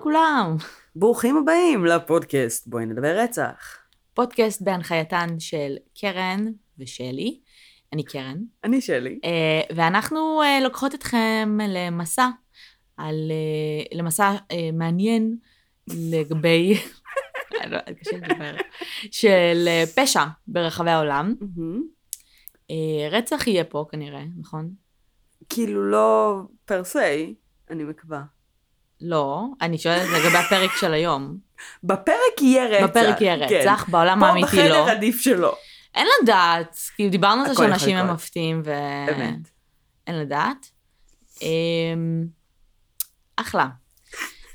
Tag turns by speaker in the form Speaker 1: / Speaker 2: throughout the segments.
Speaker 1: לכולם.
Speaker 2: ברוכים הבאים לפודקאסט בואי נדבר רצח.
Speaker 1: פודקאסט בהנחייתן של קרן ושלי. אני קרן.
Speaker 2: אני שלי.
Speaker 1: אה, ואנחנו אה, לוקחות אתכם למסע, על, אה, למסע אה, מעניין לגבי, לא, קשה לדבר, של אה, פשע ברחבי העולם. אה, רצח יהיה פה כנראה, נכון?
Speaker 2: כאילו לא פר סי, אני מקווה.
Speaker 1: לא, אני שואלת לגבי הפרק של היום.
Speaker 2: בפרק יהיה רצח.
Speaker 1: בפרק יהיה
Speaker 2: כן.
Speaker 1: רצח, בעולם
Speaker 2: פה
Speaker 1: האמיתי לא.
Speaker 2: בחדר עדיף שלא.
Speaker 1: אין לדעת, כאילו דיברנו על זה שאנשים הם. מפתיעים ו...
Speaker 2: אמת.
Speaker 1: אין לדעת. אמ, אחלה.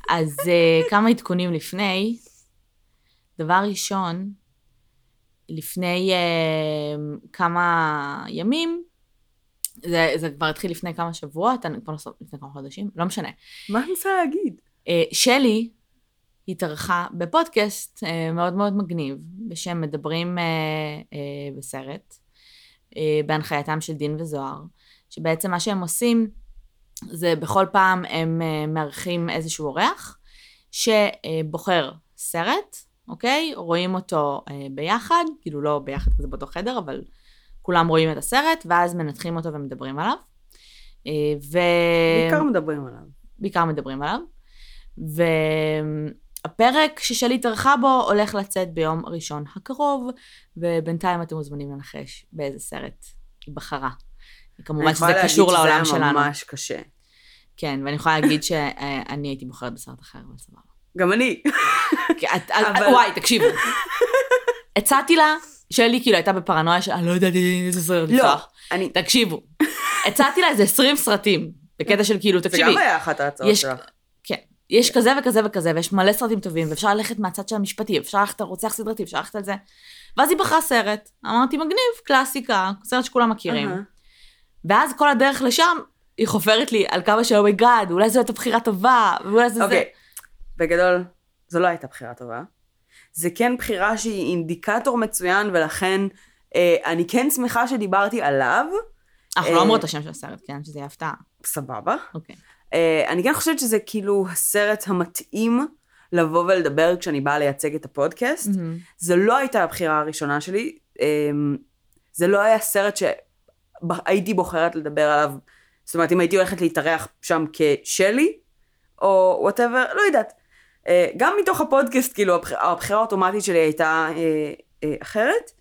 Speaker 1: אז אה, כמה עדכונים לפני. דבר ראשון, לפני אה, כמה ימים, זה, זה כבר התחיל לפני כמה שבועות, אני כבר לא זוכרת, לפני כמה חודשים, לא משנה.
Speaker 2: מה אני רוצה להגיד?
Speaker 1: אה, שלי התארחה בפודקאסט אה, מאוד מאוד מגניב, בשם מדברים אה, בסרט, בהנחייתם של דין וזוהר, שבעצם מה שהם עושים, זה בכל פעם הם מארחים איזשהו אורח, שבוחר סרט, אוקיי? רואים אותו ביחד, כאילו לא ביחד כזה באותו חדר, אבל כולם רואים את הסרט, ואז מנתחים אותו ומדברים עליו. אה, ו...
Speaker 2: בעיקר מדברים עליו.
Speaker 1: בעיקר מדברים עליו. והפרק ששלי התארחה בו הולך לצאת ביום ראשון הקרוב, ובינתיים אתם מוזמנים לנחש באיזה סרט היא בחרה. כמובן שזה קשור לעולם
Speaker 2: אני יכולה להגיד שזה
Speaker 1: שלנו.
Speaker 2: היה ממש קשה.
Speaker 1: כן, ואני יכולה להגיד שאני הייתי בוחרת בסרט אחר, אבל סבבה.
Speaker 2: גם אני.
Speaker 1: וואי, תקשיבו. הצעתי לה, שלי כאילו הייתה בפרנויה של, אני לא יודעת איזה סרט
Speaker 2: לא,
Speaker 1: לפתוח.
Speaker 2: אני...
Speaker 1: תקשיבו. הצעתי לה איזה 20 סרטים, בקטע של כאילו,
Speaker 2: זה
Speaker 1: תקשיבי.
Speaker 2: גם היה אחת ההצעות
Speaker 1: יש-
Speaker 2: שלך.
Speaker 1: כן. יש כזה וכזה וכזה, ויש מלא סרטים טובים, ואפשר ללכת מהצד של המשפטי, אפשר ללכת על רוצח סדרתי, אפשר ללכת על זה. ואז היא בחרה סרט. אמרתי, מגניב, קלאסיקה, סרט שכולם מכירים. ואז כל הדרך לשם, היא חופרת לי על כמה של oh my god, אולי זו הייתה בחירה טובה, ואולי זה זה.
Speaker 2: אוקיי. בגדול, זו לא הייתה בחירה טובה. זה כן בחירה שהיא אינדיקטור מצוין, ולכן אה, אני כן שמחה שדיברתי עליו.
Speaker 1: אנחנו
Speaker 2: אה,
Speaker 1: לא אומרות את השם של הסרט, כן? שזה יהיה הפתעה.
Speaker 2: סבבה.
Speaker 1: אוקיי.
Speaker 2: אה, אני כן חושבת שזה כאילו הסרט המתאים לבוא ולדבר כשאני באה לייצג את הפודקאסט.
Speaker 1: מהמם.
Speaker 2: זו לא הייתה הבחירה הראשונה שלי. אה, זה לא היה סרט שהייתי בוחרת לדבר עליו. זאת אומרת, אם הייתי הולכת להתארח שם כשלי, או whatever, לא יודעת. אה, גם מתוך הפודקאסט, כאילו, הבח- הבחירה האוטומטית שלי הייתה אה, אה, אחרת,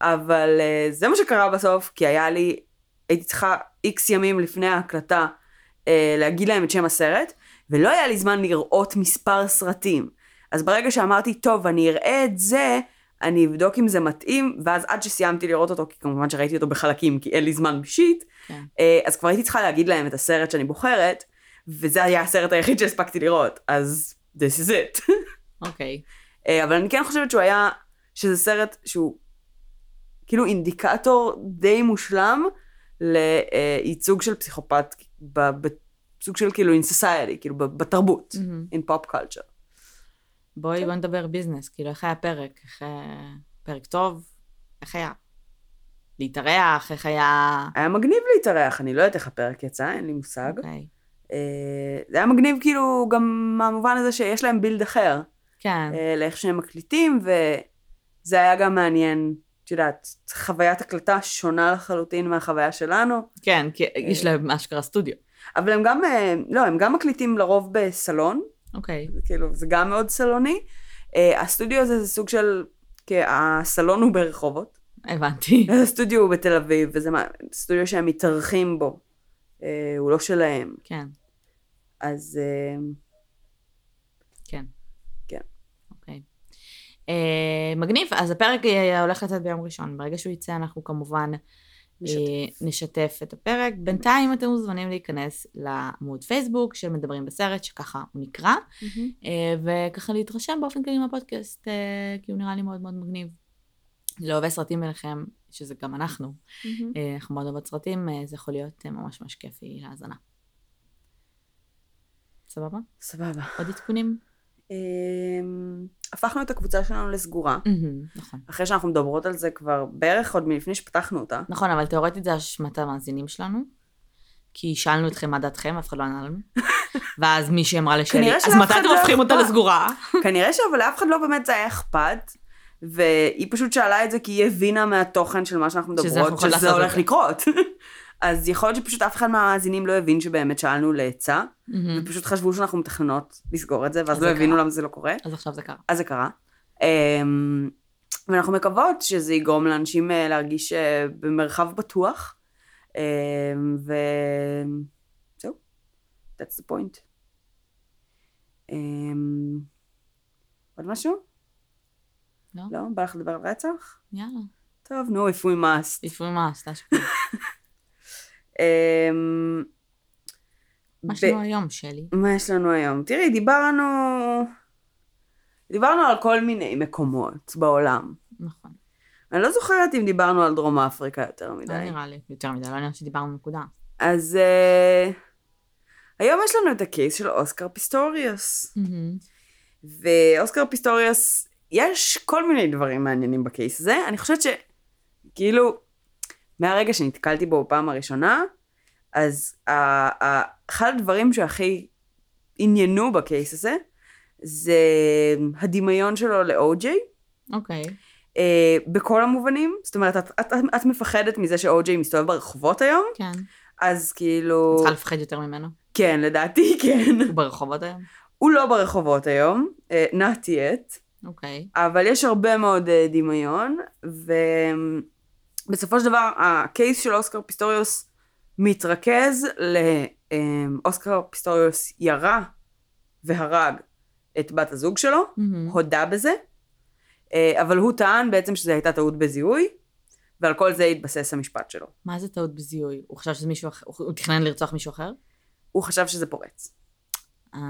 Speaker 2: אבל אה, זה מה שקרה בסוף, כי היה לי, הייתי צריכה איקס ימים לפני ההקלטה אה, להגיד להם את שם הסרט, ולא היה לי זמן לראות מספר סרטים. אז ברגע שאמרתי, טוב, אני אראה את זה, אני אבדוק אם זה מתאים, ואז עד שסיימתי לראות אותו, כי כמובן שראיתי אותו בחלקים, כי אין לי זמן ב shit,
Speaker 1: כן.
Speaker 2: אה, אז כבר הייתי צריכה להגיד להם את הסרט שאני בוחרת, וזה היה הסרט היחיד שהספקתי לראות, אז this is it.
Speaker 1: אוקיי.
Speaker 2: אה, אבל אני כן חושבת שהוא היה, שזה סרט שהוא כאילו אינדיקטור די מושלם לייצוג של פסיכופת, בסוג של כאילו in society, כאילו בתרבות,
Speaker 1: מהמם.
Speaker 2: in pop culture.
Speaker 1: בואי, בואי נדבר ביזנס, כאילו, איך היה פרק? איך... אה, פרק טוב? איך היה? להתארח? איך היה...
Speaker 2: היה מגניב להתארח, אני לא יודעת איך הפרק יצא, אין לי מושג.
Speaker 1: אוקיי.
Speaker 2: אה, זה היה מגניב כאילו גם מהמובן הזה שיש להם בילד אחר.
Speaker 1: כן.
Speaker 2: אה, לאיך שהם מקליטים, וזה היה גם מעניין, את יודעת, חוויית הקלטה שונה לחלוטין מהחוויה שלנו,
Speaker 1: כן, כי יש להם אשכרה סטודיו.
Speaker 2: אבל הם גם, אה, לא, הם גם מקליטים לרוב בסלון,
Speaker 1: אוקיי.
Speaker 2: זה כאילו, זה גם מאוד סלוני. אה, הסטודיו הזה זה סוג של, הסלון הוא ברחובות,
Speaker 1: הבנתי.
Speaker 2: הסטודיו הוא בתל אביב, וזה מה- סטודיו שהם מתארחים בו, אה, הוא לא שלהם,
Speaker 1: כן,
Speaker 2: אז אה,
Speaker 1: כן.
Speaker 2: כן.
Speaker 1: אוקיי. אה, מגניב, אז הפרק אה, הולך לצאת ביום ראשון. ברגע שהוא יצא, אנחנו כמובן
Speaker 2: נשתף.
Speaker 1: אה, נשתף את הפרק. בינתיים אתם מוזמנים להיכנס לעמוד פייסבוק של מדברים בסרט, שככה הוא נקרא, אה, וככה להתרשם באופן כללי מהפודקאסט, אה, כי הוא נראה לי מאוד מאוד מגניב. לאוהבי סרטים ביניכם, שזה גם אנחנו, אה, אנחנו מאוד אוהבות סרטים, אה, זה יכול להיות אה, ממש ממש כיפי להאזנה. סבבה?
Speaker 2: סבבה.
Speaker 1: עוד עדכונים?
Speaker 2: אמ, הפכנו את הקבוצה שלנו לסגורה.
Speaker 1: נכון.
Speaker 2: אחרי שאנחנו מדברות על זה כבר בערך עוד מלפני שפתחנו אותה.
Speaker 1: נכון, אבל תאורטית זה אשמת המאזינים שלנו, כי שאלנו אתכם מה דעתכם, אף אחד לא ענה לנו. ואז מישהי אמרה לשלי, אז מתי אתם
Speaker 2: לא
Speaker 1: הופכים אותה
Speaker 2: אכפת."
Speaker 1: לסגורה?
Speaker 2: כנראה שאבל לאף אחד לא באמת זה היה אכפת, והיא פשוט שאלה את זה כי היא הבינה מהתוכן של מה שאנחנו מדברות, שזה הולך. לקרות. אז יכול להיות שפשוט אף אחד מהמאזינים לא הבין שבאמת שאלנו לעצה,
Speaker 1: מהמם.
Speaker 2: ופשוט חשבו שאנחנו מתכננות לסגור את זה, ואז
Speaker 1: אז
Speaker 2: לא הבינו. למה זה לא קורה.
Speaker 1: אז עכשיו זה קרה.
Speaker 2: אז זה קרה. אמ, ואנחנו מקוות שזה יגרום לאנשים אה, להרגיש אה, במרחב בטוח, אמ, וזהו, that's the point. אמ, עוד משהו?
Speaker 1: לא?
Speaker 2: לא? בא לך לדבר על רצח?
Speaker 1: יאללה.
Speaker 2: טוב, נו, if we must.
Speaker 1: לפעמים מה, סתם שכאילו.
Speaker 2: אמ,
Speaker 1: מה יש לנו היום, שלי?
Speaker 2: מה יש לנו היום? תראי, דיברנו... דיברנו על כל מיני מקומות בעולם.
Speaker 1: נכון.
Speaker 2: אני לא זוכרת אם דיברנו על דרום אפריקה יותר
Speaker 1: לא
Speaker 2: מדי.
Speaker 1: נראה לי יותר מדי, לא נראה שדיברנו נקודה.
Speaker 2: אז אה, היום יש לנו את ה case של אוסקר פיסטוריוס. ואוסקר פיסטוריוס, יש כל מיני דברים מעניינים בקייס הזה. אני חושבת שכאילו, מהרגע שנתקלתי בו בפעם הראשונה, אז אחד הדברים שהכי עניינו ב case הזה, זה הדמיון שלו לאו-ג'יי.
Speaker 1: אוקיי.
Speaker 2: אה, בכל המובנים, זאת אומרת, את, את, את מפחדת מזה שאו-ג'יי מסתובב ברחובות היום,
Speaker 1: כן.
Speaker 2: אז כאילו...
Speaker 1: צריכה לפחד יותר ממנו.
Speaker 2: כן, לדעתי כן.
Speaker 1: הוא ברחובות היום?
Speaker 2: הוא לא ברחובות היום, אה, not yet,
Speaker 1: אוקיי.
Speaker 2: אבל יש הרבה מאוד אה, דמיון, ובסופו של דבר, ה case של אוסקר פיסטוריוס מתרכז לאוסקר פיסטוריוס ירה והרג את בת הזוג שלו,
Speaker 1: מהמם.
Speaker 2: הודה בזה, אה, אבל הוא טען בעצם שזו הייתה טעות בזיהוי, ועל כל זה התבסס המשפט שלו.
Speaker 1: מה זה טעות בזיהוי? הוא חשב שזה מישהו אחר? הוא תכנן לרצוח מישהו אחר?
Speaker 2: הוא חשב שזה פורץ.
Speaker 1: אה...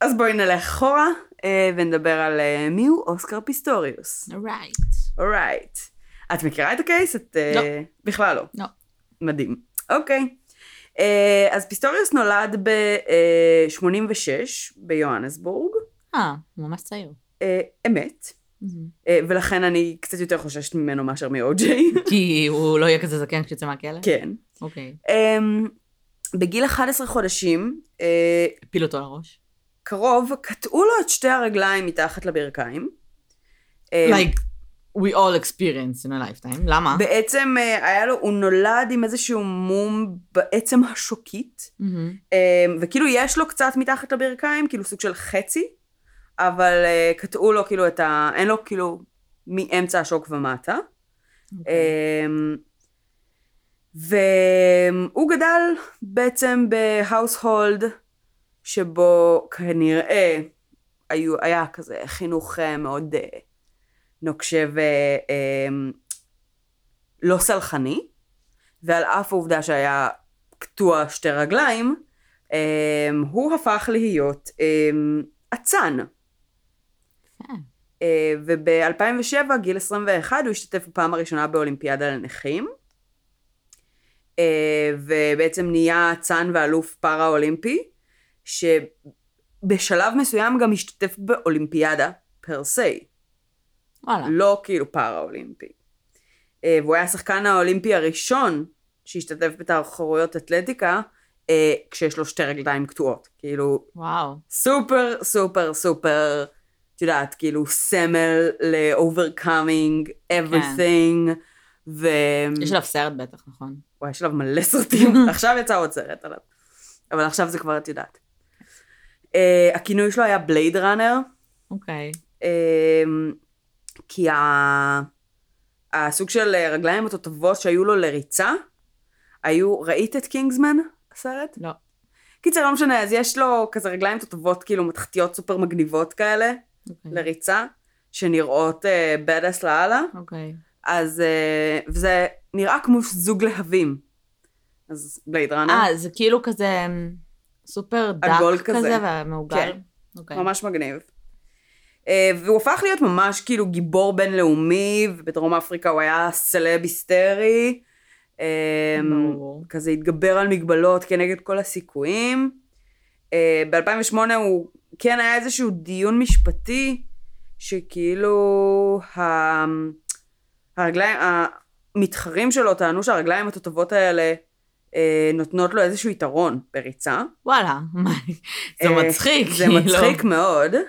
Speaker 2: אז בואי נלך אחורה אה, ונדבר על מי הוא אוסקר פיסטוריוס.
Speaker 1: Right.
Speaker 2: Alright. את מכירה את ה case? את... אה,
Speaker 1: לא.
Speaker 2: בכלל לא.
Speaker 1: לא.
Speaker 2: מדהים. אוקיי. אה, אז פיסטוריוס נולד ב-86 ביוהנסבורג.
Speaker 1: אה, הוא ממש צעיר.
Speaker 2: אה, אמת.
Speaker 1: מהמם.
Speaker 2: אה, ולכן אני קצת יותר חוששת ממנו מאשר מאו-ג'יי.
Speaker 1: כי הוא לא יהיה כזה זקן כשיוצא מהכלא?
Speaker 2: כן.
Speaker 1: אוקיי.
Speaker 2: Um, בגיל 11 חודשים, uh,
Speaker 1: הפיל אותו לראש.
Speaker 2: קרוב, קטעו לו את שתי הרגליים מתחת לברכיים. Uh,
Speaker 1: Like, we all experience in a lifetime. למה?
Speaker 2: בעצם uh, היה לו, הוא נולד עם איזשהו מום בעצם השוקית, um, וכאילו יש לו קצת מתחת לברכיים, כאילו סוג של חצי, אבל uh, קטעו לו כאילו את ה... אין לו כאילו מאמצע השוק ומטה.
Speaker 1: אוקיי.
Speaker 2: אמ, והוא גדל בעצם בהאוסהולד שבו כנראה היו, היה כזה חינוך אה, מאוד אה, נוקשה ולא סלחני, ועל אף העובדה שהיה קטוע שתי רגליים, אמ, הוא הפך להיות אצן. אה, וב-2007, גיל 21, הוא השתתף בפעם הראשונה באולימפיאדה לנכים. אה, ובעצם נהיה אצן ואלוף פארה-אולימפי, שבשלב מסוים גם השתתף באולימפיאדה פר סי,
Speaker 1: וואלה.
Speaker 2: לא כאילו פארה-אולימפי. אה, והוא היה השחקן האולימפי הראשון שהשתתף בתחרויות אתלטיקה, אה, כשיש לו שתי רגליים קטועות. כאילו,
Speaker 1: וואו.
Speaker 2: סופר סופר סופר, את יודעת, כאילו סמל ל-overcoming everything, ו...
Speaker 1: יש עליו סרט בטח, נכון?
Speaker 2: וואי, יש עליו מלא סרטים, עכשיו יצא עוד סרט עליו, אבל עכשיו זה כבר את יודעת. Uh, הכינוי שלו היה בלייד ראנר,
Speaker 1: אוקיי.
Speaker 2: uh, כי ה... הסוג של רגליים התותבות שהיו לו לריצה, היו, ראית את קינגסמן, הסרט?
Speaker 1: לא.
Speaker 2: קיצר, לא משנה, אז יש לו כזה רגליים תותבות, כאילו מתחתיות סופר מגניבות כאלה,
Speaker 1: אוקיי.
Speaker 2: לריצה, שנראות בדאס לאללה,
Speaker 1: אוקיי.
Speaker 2: אז, אה, וזה נראה כמו זוג להבים. אז בלייד ראנר,
Speaker 1: אה, זה כאילו כזה אמ, סופר דק
Speaker 2: כזה.
Speaker 1: כזה ומעוגל?
Speaker 2: כן.
Speaker 1: אוקיי.
Speaker 2: ממש מגניב. אה, והוא הפך להיות ממש כאילו גיבור בינלאומי, ובדרום אפריקה הוא היה סלב היסטרי. אה,
Speaker 1: ברור.
Speaker 2: כזה התגבר על מגבלות כנגד כל הסיכויים. ב-2008 הוא כן היה איזשהו דיון משפטי, שכאילו הרגליים, המתחרים שלו טענו שהרגליים התותבות האלה אה, נותנות לו איזשהו יתרון בריצה.
Speaker 1: וואלה, זה
Speaker 2: אה,
Speaker 1: מצחיק.
Speaker 2: זה
Speaker 1: כאילו.
Speaker 2: מצחיק מאוד, אה,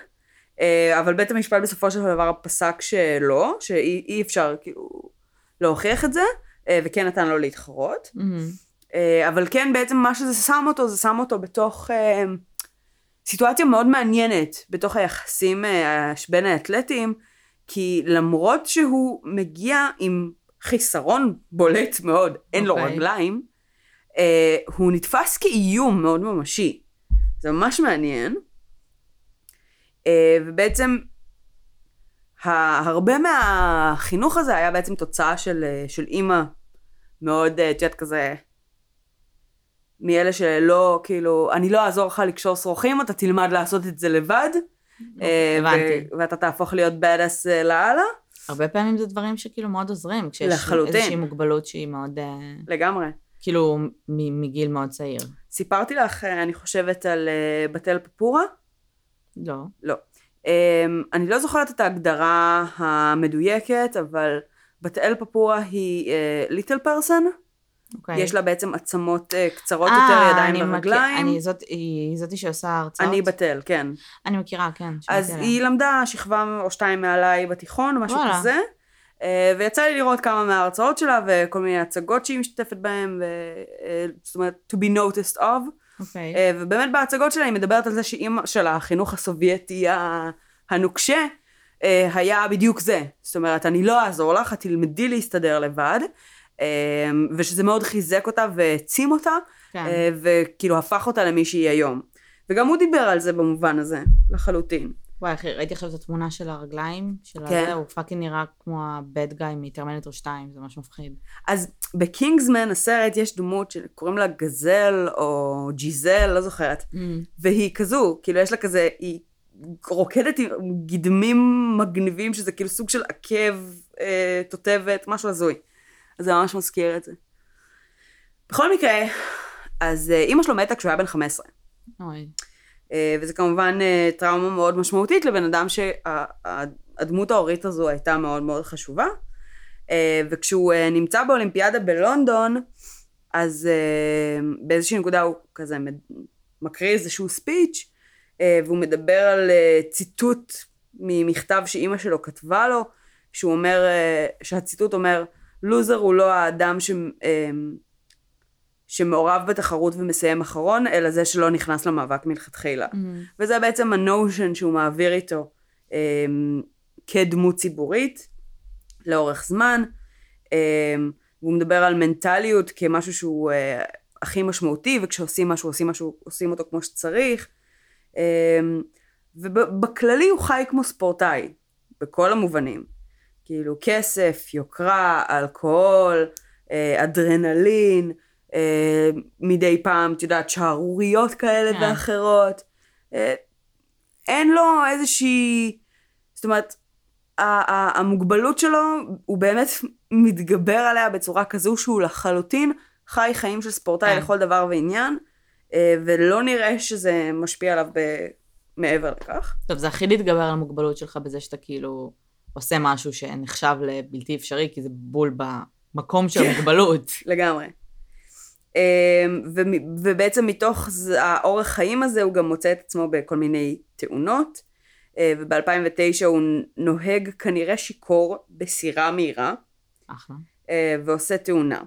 Speaker 2: אבל בית המשפט בסופו של דבר פסק שלא, שאי אי אפשר כאילו להוכיח את זה, אה, וכן נתן לו להתחרות.
Speaker 1: מהמם.
Speaker 2: אה, אבל כן, בעצם מה שזה שם אותו, זה שם אותו בתוך אה, סיטואציה מאוד מעניינת, בתוך היחסים אה, בין האתלטים, כי למרות שהוא מגיע עם חיסרון בולט מאוד, אין לו
Speaker 1: אוקיי.
Speaker 2: רגליים, אה, הוא נתפס כאיום מאוד ממשי. זה ממש מעניין. אה, ובעצם, הרבה מהחינוך הזה היה בעצם תוצאה של, אה, של אימא מאוד, אה, את יודעת, כזה, מאלה שלא, כאילו, אני לא אעזור לך לקשור שרוכים, אתה תלמד לעשות את זה לבד.
Speaker 1: הבנתי.
Speaker 2: ו- ואתה תהפוך להיות badass אה, לאללה.
Speaker 1: הרבה פעמים זה דברים שכאילו מאוד עוזרים, כשיש
Speaker 2: לחלוטין.
Speaker 1: איזושהי מוגבלות שהיא מאוד,
Speaker 2: לגמרי.
Speaker 1: כאילו, מגיל מאוד צעיר.
Speaker 2: סיפרתי לך, אני חושבת, על בתל פפורה?
Speaker 1: לא.
Speaker 2: לא. Um, אני לא זוכרת את ההגדרה המדויקת, אבל בת אל פפורה היא ליטל פרסון.
Speaker 1: אוקיי.
Speaker 2: יש לה בעצם עצמות uh, קצרות
Speaker 1: אה,
Speaker 2: יותר, ידיים
Speaker 1: אני מכיר-
Speaker 2: ורגליים.
Speaker 1: אני זאת, היא זאתי שעושה הרצאות?
Speaker 2: אני בת אל, כן.
Speaker 1: אני מכירה, כן.
Speaker 2: אז
Speaker 1: עליה.
Speaker 2: היא למדה שכבה או שתיים מעליי בתיכון, או משהו
Speaker 1: וואלה.
Speaker 2: כזה. Uh, ויצא לי לראות כמה מההרצאות שלה וכל מיני הצגות שהיא משתתפת בהן, ו, uh, זאת אומרת, to be noticed of.
Speaker 1: אוקיי.
Speaker 2: אה, ובאמת בהצגות שלה היא מדברת על זה שאימא של החינוך הסובייטי הנוקשה אה, היה בדיוק זה. זאת אומרת, אני לא אעזור לך, את תלמדי להסתדר לבד. אה, ושזה מאוד חיזק אותה והעצים אותה,
Speaker 1: כן.
Speaker 2: וכאילו הפך אותה למי שהיא היום. וגם הוא דיבר על זה במובן הזה, לחלוטין.
Speaker 1: וואי, אחי, ראיתי עכשיו את התמונה של הרגליים, של
Speaker 2: כן.
Speaker 1: הזה, הוא fucking נראה כמו ה bad guy מטרמינטור 2, זה ממש מפחיד.
Speaker 2: אז בקינגסמן הסרט יש דמות שקוראים לה גזל או ג'יזל, לא זוכרת. והיא כזו, כאילו יש לה כזה, היא רוקדת עם גדמים מגניבים, שזה כאילו סוג של עקב, אה, תותבת, משהו הזוי. אז זה ממש מזכיר את זה. בכל מקרה, אז אה, אימא שלו מתה כשהוא היה בן 15.
Speaker 1: אוי.
Speaker 2: אה, וזה כמובן אה, טראומה מאוד משמעותית לבן אדם שהדמות ההורית הזו הייתה מאוד מאוד חשובה. אה, וכשהוא נמצא באולימפיאדה בלונדון, אז באיזושהי נקודה הוא כזה מקריא איזשהו ספיץ', והוא מדבר על ציטוט ממכתב שאימא שלו כתבה לו, שהוא אומר, שהציטוט אומר, לוזר הוא לא האדם ש... שמעורב בתחרות ומסיים אחרון, אלא זה שלא נכנס למאבק מלכתחילה. וזה בעצם הנושן שהוא מעביר איתו אה, כדמות ציבורית לאורך זמן. אה, והוא מדבר על מנטליות כמשהו שהוא אה, הכי משמעותי, וכשעושים משהו, עושים משהו, עושים אותו כמו שצריך. אה, ובכללי הוא חי כמו ספורטאי, בכל המובנים. כאילו כסף, יוקרה, אלכוהול, אה, אדרנלין, אה, מדי פעם, את יודעת, שערוריות כאלה
Speaker 1: כן.
Speaker 2: ואחרות. אה, אין לו איזושהי, זאת אומרת, המוגבלות שלו, הוא באמת מתגבר עליה בצורה כזו שהוא לחלוטין חי חיים של ספורטאי
Speaker 1: כן.
Speaker 2: לכל דבר ועניין, אה, ולא נראה שזה משפיע עליו ב- מעבר לכך.
Speaker 1: טוב, זה הכי להתגבר על המוגבלות שלך בזה שאתה כאילו עושה משהו שנחשב לבלתי אפשרי, כי זה בול במקום של
Speaker 2: כן.
Speaker 1: המוגבלות.
Speaker 2: לגמרי. אמ, ובעצם מתוך האורח חיים הזה הוא גם מוצא את עצמו בכל מיני תאונות, אה, וב-2009 הוא נוהג כנראה שיכור בסירה מהירה,
Speaker 1: אחלה.
Speaker 2: אה, ועושה תאונה.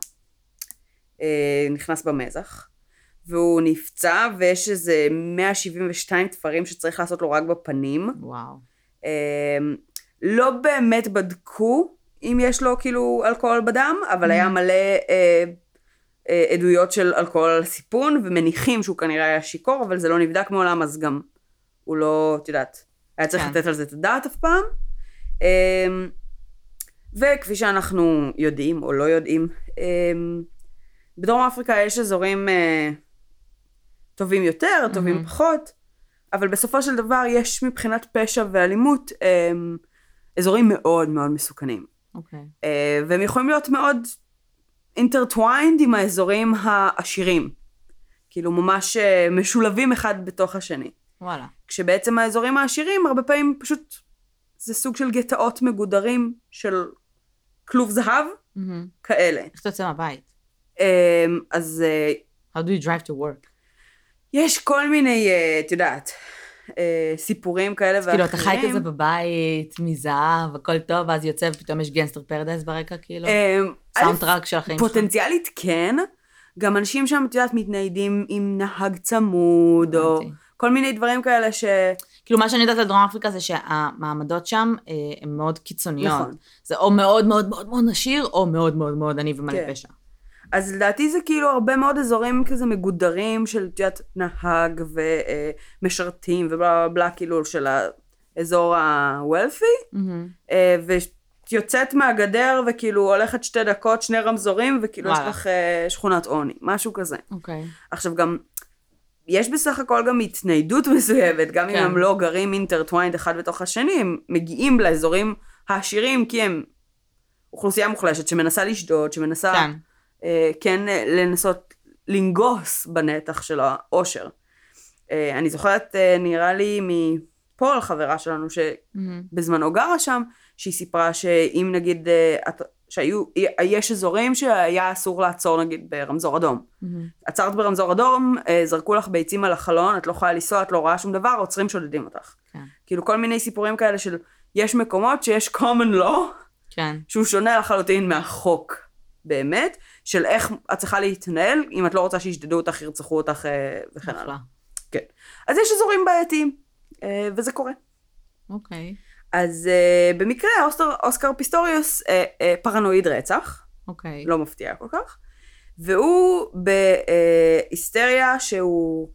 Speaker 2: אה, נכנס במזח, והוא נפצע, ויש איזה 172 תפרים שצריך לעשות לו רק בפנים.
Speaker 1: וואו.
Speaker 2: אמ, לא באמת בדקו אם יש לו כאילו אלכוהול בדם, אבל היה מלא אה, עדויות של אלכוהול על סיפון, ומניחים שהוא כנראה היה שיכור, אבל זה לא נבדק מעולם, אז גם הוא לא, את יודעת, היה צריך
Speaker 1: כן.
Speaker 2: לתת על זה את הדעת אף פעם. אמ, וכפי שאנחנו יודעים או לא יודעים, אמ, בדרום אפריקה יש אזורים אה, טובים יותר, טובים
Speaker 1: מהמם.
Speaker 2: פחות, אבל בסופו של דבר יש מבחינת פשע ואלימות אמ, אזורים מאוד מאוד מסוכנים.
Speaker 1: אוקיי.
Speaker 2: אה, והם יכולים להיות מאוד intertwined עם האזורים העשירים. כאילו ממש אה, משולבים אחד בתוך השני.
Speaker 1: וואלה.
Speaker 2: כשבעצם האזורים העשירים הרבה פעמים פשוט זה סוג של גטאות מגודרים של כלוב זהב
Speaker 1: מהמם.
Speaker 2: כאלה.
Speaker 1: איך אתה יוצא מהבית?
Speaker 2: אמ, אז אה,
Speaker 1: How do you drive to work?
Speaker 2: יש כל מיני, אה, את יודעת, אה, סיפורים כאלה ואחרים.
Speaker 1: כאילו, אתה חי כזה בבית, מזהב, הכל טוב, ואז יוצא ופתאום יש Gangsta's Paradise ברקע, כאילו?
Speaker 2: אמ,
Speaker 1: sound
Speaker 2: אה,
Speaker 1: track של החיים שלך?
Speaker 2: פוטנציאלית כן. גם אנשים שם, את יודעת, מתניידים עם נהג צמוד, או. כל מיני דברים כאלה ש...
Speaker 1: כאילו, מה שאני יודעת על דרום אפריקה זה שהמעמדות שם אה, הן מאוד קיצוניות.
Speaker 2: נכון.
Speaker 1: זה או מאוד מאוד מאוד מאוד עשיר, או מאוד מאוד מאוד עני ומלא
Speaker 2: כן.
Speaker 1: פשע.
Speaker 2: אז לדעתי זה כאילו הרבה מאוד אזורים כזה מגודרים של, את יודעת, נהג ומשרתים ובלה בלה בלה, כאילו, של האזור ה-wealthy,
Speaker 1: מהמם.
Speaker 2: אה, ויוצאת מהגדר וכאילו הולכת שתי דקות, שני רמזורים, וכאילו יש
Speaker 1: וואלה.
Speaker 2: לך אה, שכונת עוני, משהו כזה.
Speaker 1: אוקיי.
Speaker 2: עכשיו גם, יש בסך הכל גם התניידות מסוימת, גם אם
Speaker 1: כן.
Speaker 2: הם לא גרים intertwined אחד בתוך השני, הם מגיעים לאזורים העשירים כי הם אוכלוסייה מוחלשת שמנסה לשדוד, שמנסה
Speaker 1: כן.
Speaker 2: אה, כן אה, לנסות לנגוס בנתח של העושר. אה, אני זוכרת, אה, נראה לי מפול, חברה שלנו. שבזמנו גרה שם, שהיא סיפרה שאם נגיד, את- שהיו, יש אזורים שהיה אסור לעצור נגיד ברמזור אדום.
Speaker 1: מהמם.
Speaker 2: עצרת ברמזור אדום, זרקו לך ביצים על החלון, את לא יכולה לנסוע, את לא רואה שום דבר, עוצרים שודדים אותך.
Speaker 1: כן.
Speaker 2: כאילו כל מיני סיפורים כאלה של, יש מקומות שיש common law,
Speaker 1: כן.
Speaker 2: שהוא שונה לחלוטין מהחוק, באמת, של איך את צריכה להתנהל, אם את לא רוצה שישדדו אותך, ירצחו אותך אה, וכן הלאה. כן. אז יש אזורים בעייתיים, אה, וזה קורה.
Speaker 1: אוקיי.
Speaker 2: אז אה, במקרה אוסקר, אוסקר פיסטוריוס פרנואיד רצח,
Speaker 1: אוקיי.
Speaker 2: לא מפתיע כל כך, והוא בהיסטריה שהוא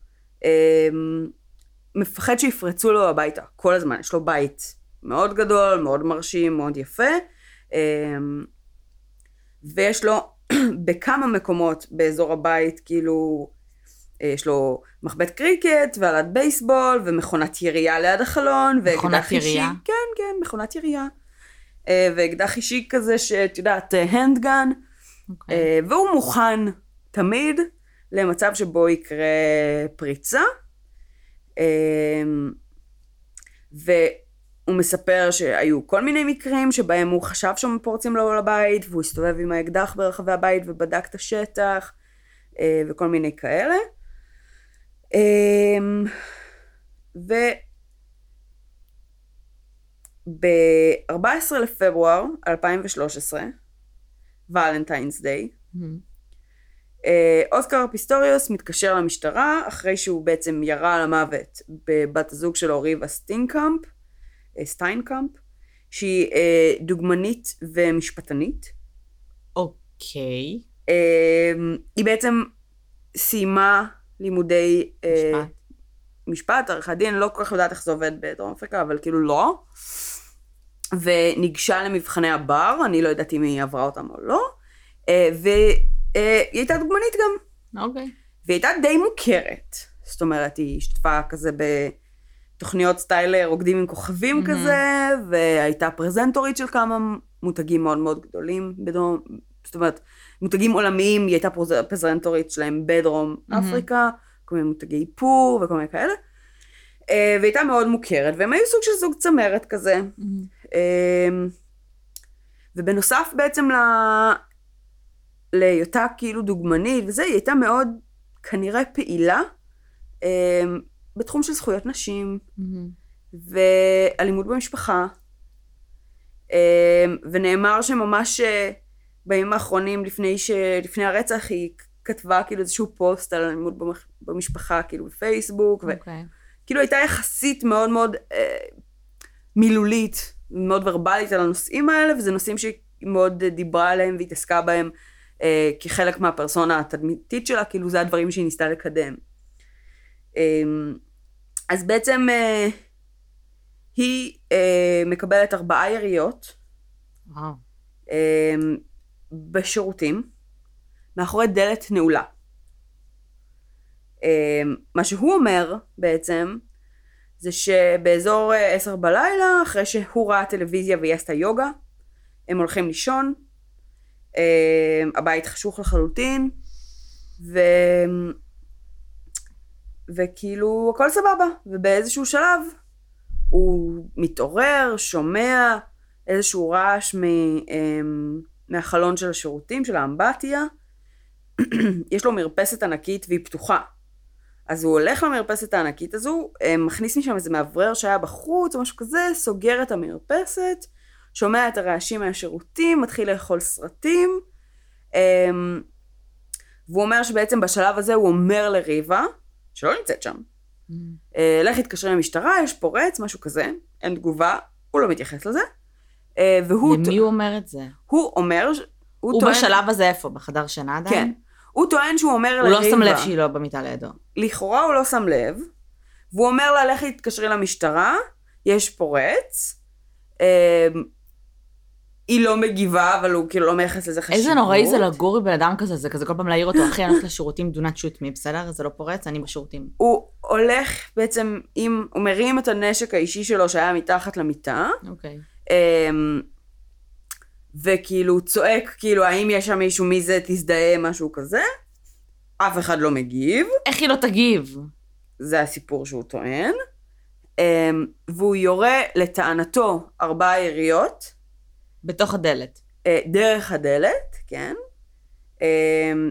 Speaker 2: מפחד שיפרצו לו הביתה כל הזמן, יש לו בית מאוד גדול, מאוד מרשים, מאוד יפה, ויש לו בכמה מקומות באזור הבית, כאילו, אה, יש לו מחבט קריקט ואלת בייסבול ומכונת ירייה ליד החלון, ואקדח אישי. כן, כן, מכונת ירייה. אה, ואקדח אישי כזה שאת יודעת, הנדגן,
Speaker 1: אוקיי.
Speaker 2: אה, והוא מוכן תמיד למצב שבו יקרה פריצה. אה, והוא מספר שהיו כל מיני מקרים שבהם הוא חשב שם פורצים לו לבית, והוא הסתובב עם האקדח ברחבי הבית ובדק את השטח, אה, וכל מיני כאלה. אה, ו... ב-14 לפברואר 2013,
Speaker 1: Valentine's
Speaker 2: Day, אוסקר פיסטוריוס מתקשר למשטרה אחרי שהוא בעצם ירה למוות בבת הזוג שלו ריבה סטינקאמפ, סטיינקאמפ, שהיא אה, דוגמנית ומשפטנית.
Speaker 1: אוקיי.
Speaker 2: אה, היא בעצם סיימה לימודי אה,
Speaker 1: משפט.
Speaker 2: משפט, עריכת דין, לא כל כך יודעת איך זה עובד בדרום אפריקה, אבל כאילו לא. וניגשה למבחני הבר, אני לא יודעת אם היא עברה אותם או לא. והיא הייתה דוגמנית גם.
Speaker 1: אוקיי.
Speaker 2: והיא הייתה די מוכרת. זאת אומרת, היא השתתפה כזה בתוכניות סטייל רוקדים עם כוכבים
Speaker 1: מהמם.
Speaker 2: כזה, והייתה פרזנטורית של כמה מותגים מאוד מאוד גדולים בדרום, זאת אומרת, מותגים עולמיים, היא הייתה פרז- פרזנטורית שלהם בדרום
Speaker 1: מהמם.
Speaker 2: אפריקה, כל מיני מותגי איפור וכל מיני כאלה. אה, והיא הייתה מאוד מוכרת, והם היו סוג של זוג צמרת כזה.
Speaker 1: מהמם.
Speaker 2: אמ, ובנוסף בעצם ל... להיותה כאילו דוגמנית וזה, היא הייתה מאוד כנראה פעילה אמ, בתחום של זכויות נשים
Speaker 1: מהמם.
Speaker 2: ואלימות במשפחה. אמ, ונאמר שממש אה, בימים האחרונים לפני, ש... לפני הרצח היא כתבה כאילו איזשהו פוסט על אלימות במשפחה כאילו בפייסבוק, ו...
Speaker 1: אוקיי.
Speaker 2: כאילו הייתה יחסית מאוד מאוד אה, מילולית, מאוד ורבלית על הנושאים האלה, וזה נושאים שהיא מאוד דיברה עליהם והתעסקה בהם אה, כחלק מהפרסונה התדמיתית שלה, כאילו זה הדברים שהיא ניסתה לקדם. אה, אז בעצם אה, היא אה, מקבלת ארבעה יריות
Speaker 1: וואו.
Speaker 2: אה, בשירותים, מאחורי דלת נעולה. אה, מה שהוא אומר בעצם, זה שבאזור עשר בלילה, אחרי שהוא ראה טלוויזיה והיא עשתה יוגה, הם הולכים לישון, אה, הבית חשוך לחלוטין, ו... וכאילו הכל סבבה, ובאיזשהו שלב הוא מתעורר, שומע איזשהו רעש מ, אמ, מהחלון של השירותים, של האמבטיה, יש לו מרפסת ענקית והיא פתוחה. אז הוא הולך למרפסת הענקית הזו, אה, מכניס משם איזה מאוורר שהיה בחוץ או משהו כזה, סוגר את המרפסת, שומע את הרעשים מהשירותים, מתחיל לאכול סרטים. אמ, והוא אומר שבעצם בשלב הזה הוא אומר לריבה, שלא נמצאת שם, אה, לך תתקשרי למשטרה, יש פורץ, משהו כזה, אין תגובה, הוא לא מתייחס לזה. אה, והוא...
Speaker 1: למי הוא אומר את זה?
Speaker 2: הוא אומר...
Speaker 1: הוא,
Speaker 2: טוען-
Speaker 1: בשלב הזה איפה? בחדר שינה עדיין?
Speaker 2: כן. הוא טוען שהוא אומר
Speaker 1: הוא
Speaker 2: לריבה...
Speaker 1: לא שם לב שהיא לא במיטה לידו.
Speaker 2: לכאורה הוא לא שם לב, והוא אומר לה, לכי תתקשרי למשטרה, יש פורץ. היא לא מגיבה, אבל הוא כאילו לא מייחס לזה חשיבות.
Speaker 1: איזה נוראי זה לגור עם בן אדם כזה, זה כזה כל פעם להעיר אותו, אחי, אני הולכת לשירותים, do not shoot me, בסדר? זה לא פורץ, אני בשירותים.
Speaker 2: הוא הולך בעצם עם, הוא מרים את הנשק האישי שלו שהיה מתחת למיטה,
Speaker 1: אוקיי.
Speaker 2: אמ, וכאילו צועק, כאילו, האם יש שם מישהו, מי זה, תזדהה, משהו כזה. אף אחד לא מגיב,
Speaker 1: איך היא לא תגיב?
Speaker 2: זה הסיפור שהוא טוען. אמ, והוא יורה לטענתו ארבעה יריות,
Speaker 1: בתוך הדלת.
Speaker 2: אה, דרך הדלת, כן? אמ,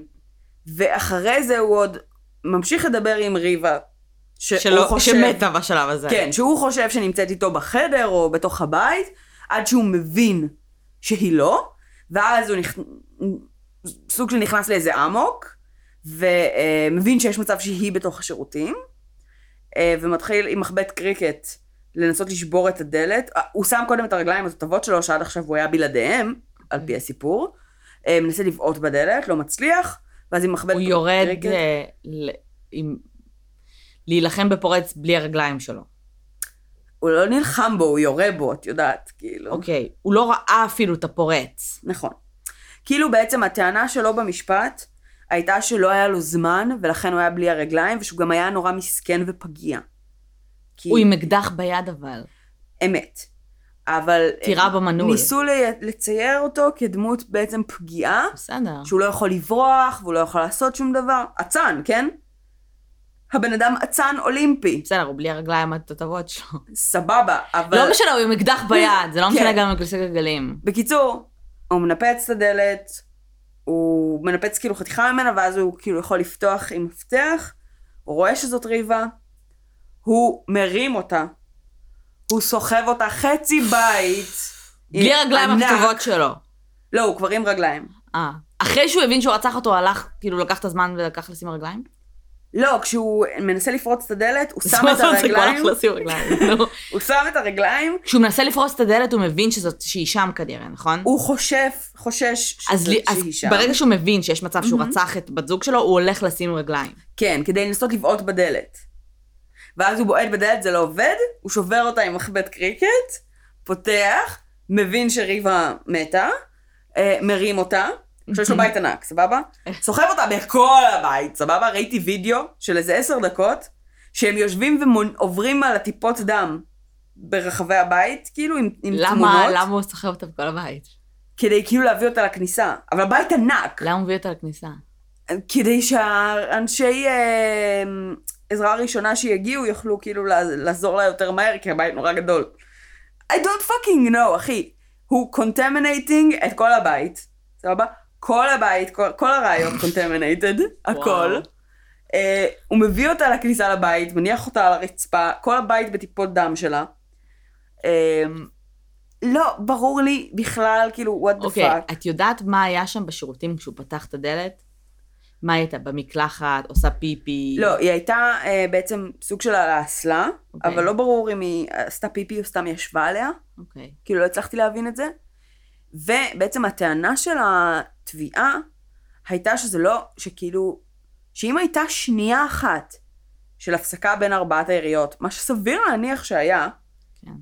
Speaker 2: ואחרי זה הוא עוד ממשיך לדבר עם ריבה,
Speaker 1: שלא,
Speaker 2: חושב...
Speaker 1: שמתה בשלב הזה.
Speaker 2: כן, שהוא חושב שנמצאת איתו בחדר או בתוך הבית, עד שהוא מבין שהיא לא, ואז הוא נכ... סוג של נכנס לאיזה אמוק, ומבין שיש מצב שהיא בתוך השירותים, אה, ומתחיל עם מחבט קריקט לנסות לשבור את הדלת. אה, הוא שם קודם את הרגליים התותבות שלו, שעד עכשיו הוא היה בלעדיהם, על פי הסיפור. אה, מנסה לבעוט בדלת, לא מצליח, ואז עם מחבט
Speaker 1: הוא יורד
Speaker 2: קריקט...
Speaker 1: ל- עם... להילחם בפורץ בלי הרגליים שלו.
Speaker 2: הוא לא נלחם בו, הוא יורה בו, את יודעת, כאילו.
Speaker 1: אוקיי. הוא לא ראה אפילו את הפורץ.
Speaker 2: נכון. כאילו בעצם הטענה שלו במשפט הייתה שלא היה לו זמן, ולכן הוא היה בלי הרגליים, ושהוא גם היה נורא מסכן ופגיע. כי...
Speaker 1: הוא עם אקדח ביד אבל.
Speaker 2: אמת. אבל...
Speaker 1: טירה במנעול.
Speaker 2: ניסו לצייר אותו כדמות בעצם פגיעה,
Speaker 1: בסדר.
Speaker 2: שהוא לא יכול לברוח, והוא לא יכול לעשות שום דבר. אצן, כן? הבן אדם אצן אולימפי.
Speaker 1: בסדר, הוא בלי הרגליים התותבות שלו.
Speaker 2: סבבה, אבל...
Speaker 1: לא משנה, הוא עם אקדח ביד, זה לא משנה
Speaker 2: כן.
Speaker 1: גם עם כיסא גלגלים.
Speaker 2: בקיצור, הוא מנפץ את הדלת, הוא מנפץ כאילו חתיכה ממנה, ואז הוא כאילו יכול לפתוח עם מפתח, הוא רואה שזאת ריבה, הוא מרים אותה, הוא סוחב אותה חצי בית.
Speaker 1: בלי הרגליים
Speaker 2: ענק.
Speaker 1: הכתובות שלו.
Speaker 2: לא, הוא כבר עם רגליים.
Speaker 1: אה. אחרי שהוא הבין שהוא רצח אותו, הלך, כאילו לקח את הזמן ולקח לשים רגליים?
Speaker 2: לא, כשהוא מנסה לפרוץ את הדלת, הוא שם את הרגליים,
Speaker 1: רגליים.
Speaker 2: הוא שם את הרגליים,
Speaker 1: כשהוא מנסה לפרוץ את הדלת, הוא מבין שזאת, שהיא שם כנראה, נכון?
Speaker 2: הוא חושב, חושש
Speaker 1: אז, אז
Speaker 2: שהיא שם.
Speaker 1: ברגע שהוא מבין שיש מצב שהוא. רצח את בת זוג שלו, הוא הולך לשים רגליים.
Speaker 2: כן, כדי לנסות לבעוט בדלת. ואז הוא בועט בדלת, זה לא עובד, הוא שובר אותה עם מחבט קריקט, פותח, מבין שריבה מתה, אה, מרים אותה, עכשיו יש לו בית ענק, סבבה? סוחב אותה בכל הבית, סבבה? ראיתי וידאו של איזה עשר דקות, שהם יושבים ועוברים על הטיפות דם ברחבי הבית, כאילו עם, עם
Speaker 1: למה,
Speaker 2: תמונות,
Speaker 1: למה הוא סוחב אותה בכל הבית?
Speaker 2: כדי כאילו להביא אותה לכניסה. אבל הבית ענק,
Speaker 1: למה הוא מביא אותה לכניסה?
Speaker 2: כדי שהאנשי אה, עזרה ראשונה שיגיעו יוכלו כאילו לעז- לעזור לה יותר מהר, כי הבית נורא גדול. I don't fucking know, אחי. הוא contaminating את כל הבית, סבבה? כל הבית, כל, כל הרעיון contaminated, הכל. אה, הוא מביא אותה לכניסה לבית, מניח אותה על הרצפה, כל הבית בטיפות דם שלה. אה, לא, ברור לי בכלל, כאילו, what the
Speaker 1: אוקיי,
Speaker 2: fuck.
Speaker 1: את יודעת מה היה שם בשירותים כשהוא פתח את הדלת? מה היא הייתה? במקלחת? עושה פיפי?
Speaker 2: לא, היא הייתה אה, בעצם סוג של על האסלה,
Speaker 1: אוקיי.
Speaker 2: אבל לא ברור אם היא עשתה פיפי או סתם ישבה עליה,
Speaker 1: אוקיי.
Speaker 2: כאילו לא הצלחתי להבין את זה. ובעצם הטענה של התביעה הייתה שזה לא, שכאילו, שאם הייתה שנייה אחת של הפסקה בין ארבעת היריות, מה שסביר להניח שהיה,
Speaker 1: כן. היא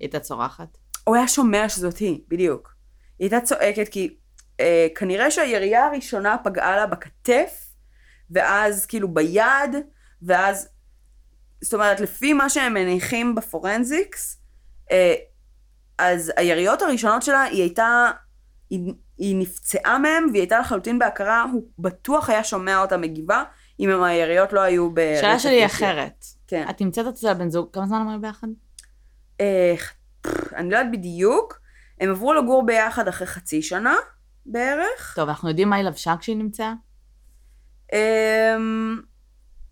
Speaker 1: הייתה צורחת?
Speaker 2: הוא היה שומע שזאת היא, בדיוק. היא הייתה צועקת כי אה, כנראה שהירייה הראשונה פגעה לה בכתף, ואז כאילו ביד, ואז, זאת אומרת, לפי מה שהם מניחים בפורנזיקס, אה, אז היריות הראשונות שלה, היא הייתה, היא, היא נפצעה מהם, והיא הייתה לחלוטין בהכרה, הוא בטוח היה שומע אותה מגיבה, אם הם היריות לא היו ברצף.
Speaker 1: השאלה שלי היא. אחרת.
Speaker 2: כן.
Speaker 1: את נמצאת אצל הבן זוג, כמה זמן הם היו ביחד?
Speaker 2: אה, אני לא יודעת בדיוק, הם עברו לגור ביחד אחרי חצי שנה בערך.
Speaker 1: טוב, אנחנו יודעים מה היא לבשה כשהיא נמצאה?
Speaker 2: אמ,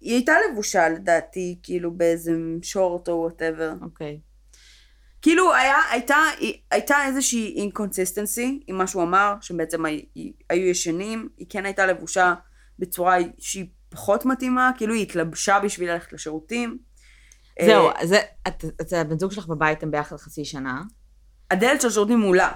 Speaker 2: היא הייתה לבושה לדעתי, כאילו באיזה שורט או whatever.
Speaker 1: אוקיי.
Speaker 2: כאילו היה, הייתה, הייתה איזושהי inconsistency עם מה שהוא אמר, שבעצם הי- היו ישנים, היא כן הייתה לבושה בצורה שהיא פחות מתאימה, כאילו היא התלבשה בשביל ללכת לשירותים.
Speaker 1: זהו,
Speaker 2: אה,
Speaker 1: זה, את, את, הבן זוג שלך בבית, הם ביחד חצי שנה.
Speaker 2: הדלת של השירותים נעולה.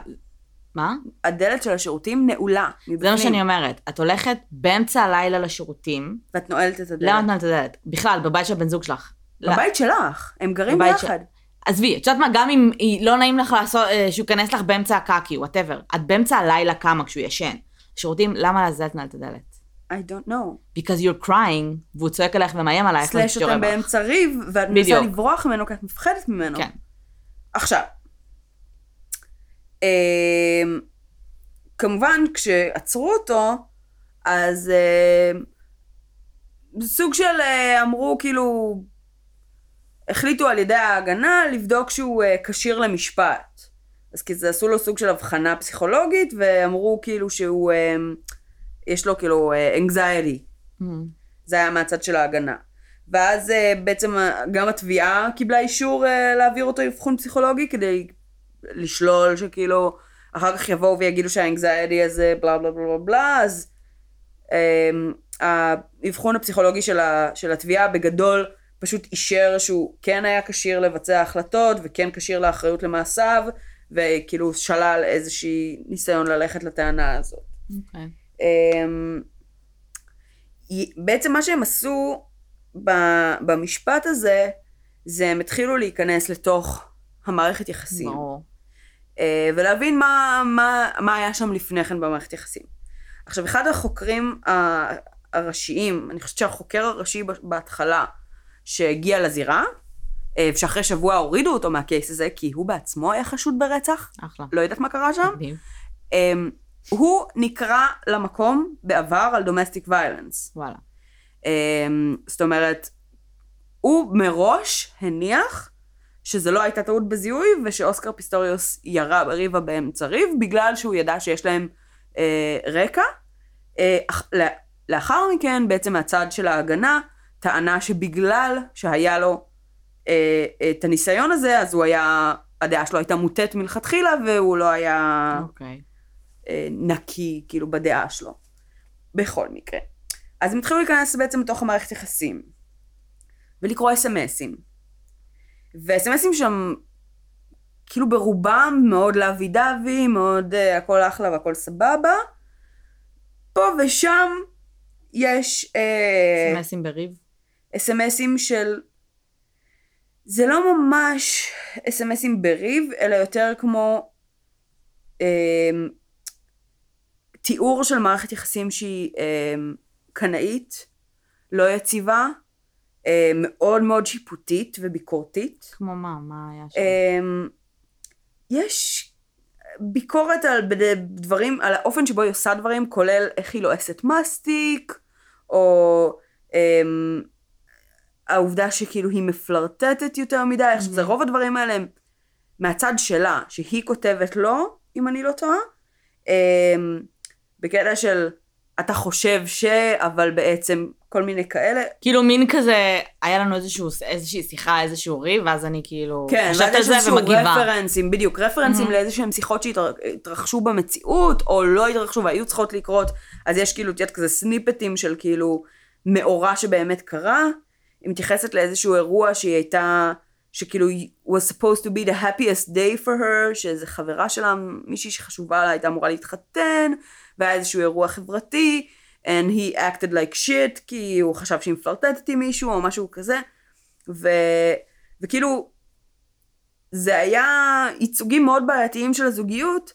Speaker 1: מה?
Speaker 2: הדלת של השירותים נעולה.
Speaker 1: זה
Speaker 2: מבפנים.
Speaker 1: מה שאני אומרת. את הולכת באמצע הלילה לשירותים,
Speaker 2: ואת נועלת את הדלת.
Speaker 1: למה את נועלת את הדלת? בכלל, בבית של הבן זוג שלך. לא-
Speaker 2: בבית שלך, הם גרים ביחד.
Speaker 1: עזבי, את יודעת מה, גם אם היא לא נעים לך לעשות, אה, שהוא ייכנס לך באמצע הקקי, whatever. את באמצע הלילה קמה כשהוא ישן. שירותים, למה לעזאזל את נועלת את הדלת?
Speaker 2: I don't know.
Speaker 1: Because you're crying, והוא צועק עלייך ומאיים עלייך,
Speaker 2: אתם
Speaker 1: ב-.
Speaker 2: באמצע ריב, ואת מנסה. לברוח ממנו כי את מפחדת ממנו.
Speaker 1: כן.
Speaker 2: עכשיו, כמובן כשעצרו אותו, אז אמ, סוג של אה, אמרו כאילו, החליטו על ידי ההגנה לבדוק שהוא אה, כשיר למשפט. אז כזה עשו לו סוג של הבחנה פסיכולוגית ואמרו כאילו שהוא, אמ, יש לו כאילו אה, anxiety.
Speaker 1: אמ,
Speaker 2: זה היה מהצד של ההגנה. ואז אה, בעצם אה, גם התביעה קיבלה אישור אה, להעביר אותו אבחון פסיכולוגי כדי לשלול שכאילו אחר כך יבואו ויגידו שהאנגזיידי הזה בלה בלה בלה בלה בלה, אז אה, האבחון הפסיכולוגי של, ה, של התביעה בגדול פשוט אישר שהוא כן היה כשיר לבצע החלטות וכן כשיר לאחריות למעשיו וכאילו שלל איזושהי ניסיון ללכת לטענה הזאת.
Speaker 1: אוקיי.
Speaker 2: אמ, בעצם מה שהם עשו במשפט הזה, זה הם התחילו להיכנס לתוך המערכת יחסים.
Speaker 1: ברור.
Speaker 2: אה, ולהבין מה, מה, מה היה שם לפני כן במערכת יחסים. עכשיו, אחד החוקרים הראשיים, אני חושבת שהחוקר הראשי בהתחלה, שהגיע לזירה, אה, ושאחרי שבוע הורידו אותו מהקייס הזה, כי הוא בעצמו היה חשוד ברצח,
Speaker 1: אחלה.
Speaker 2: לא יודעת מה קרה שם,
Speaker 1: מדהים.
Speaker 2: um, הוא נקרא למקום בעבר על דומסטיק ויולנס.
Speaker 1: וואלה.
Speaker 2: Um, זאת אומרת, הוא מראש הניח שזה לא הייתה טעות בזיהוי ושאוסקר פיסטוריוס ירה בריבה באמצע ריב בגלל שהוא ידע שיש להם uh, רקע. לה- לאחר מכן בעצם מהצד של ההגנה טענה שבגלל שהיה לו uh, את הניסיון הזה אז הוא היה, הדעה שלו הייתה מוטית מלכתחילה והוא לא היה...
Speaker 1: אוקיי.
Speaker 2: אה, נקי, כאילו, בדעה שלו. בכל מקרה. אז הם התחילו להיכנס בעצם לתוך המערכת יחסים. ולקרוא אס.אם.אסים. ואס.אם.אסים שם, כאילו ברובם מאוד לאבי דבי, מאוד uh, הכל אחלה והכל סבבה. פה ושם יש אה,
Speaker 1: סמסים בריב?
Speaker 2: אס.אם.אסים של... זה לא ממש אס.אם.אסים בריב, אלא יותר כמו אה, תיאור של מערכת יחסים שהיא אה, קנאית, לא יציבה, מאוד מאוד שיפוטית וביקורתית.
Speaker 1: כמו מה? מה היה שם?
Speaker 2: אה, יש ביקורת על דברים, על האופן שבו היא עושה דברים, כולל איך היא לועסת מסטיק, או אמ, העובדה שכאילו היא מפלרטטת יותר מדי, עכשיו זה רוב הדברים האלה הם מהצד שלה, שהיא כותבת לו, אם אני לא טועה, אמ, בקטע של אתה חושב ש... אבל בעצם כל מיני כאלה.
Speaker 1: כאילו מין כזה, היה לנו איזשהו, איזושהי שיחה, איזשהו ריב, ואז אני כאילו
Speaker 2: כן,
Speaker 1: חושבת על
Speaker 2: יש
Speaker 1: זה ומגיבה.
Speaker 2: רפרנסים, בדיוק, רפרנסים
Speaker 1: Mhm.
Speaker 2: לאיזה שהם שיחות שהתרחשו במציאות, או לא התרחשו והיו צריכות לקרות, אז יש כאילו, את יודעת, כזה סניפטים של כאילו מאורע שבאמת קרה. היא מתייחסת לאיזשהו אירוע שהיא הייתה, שכאילו was supposed to be the happiest day for her, שאיזה חברה שלה, מישהי שחשובה לה, הייתה אמורה להתחתן, והיה איזשהו אירוע חברתי, and he acted like shit, כי הוא חשב שהיא מפלרטטת עם מישהו, או משהו כזה, ו... וכאילו, זה היה ייצוגים מאוד בעייתיים של הזוגיות,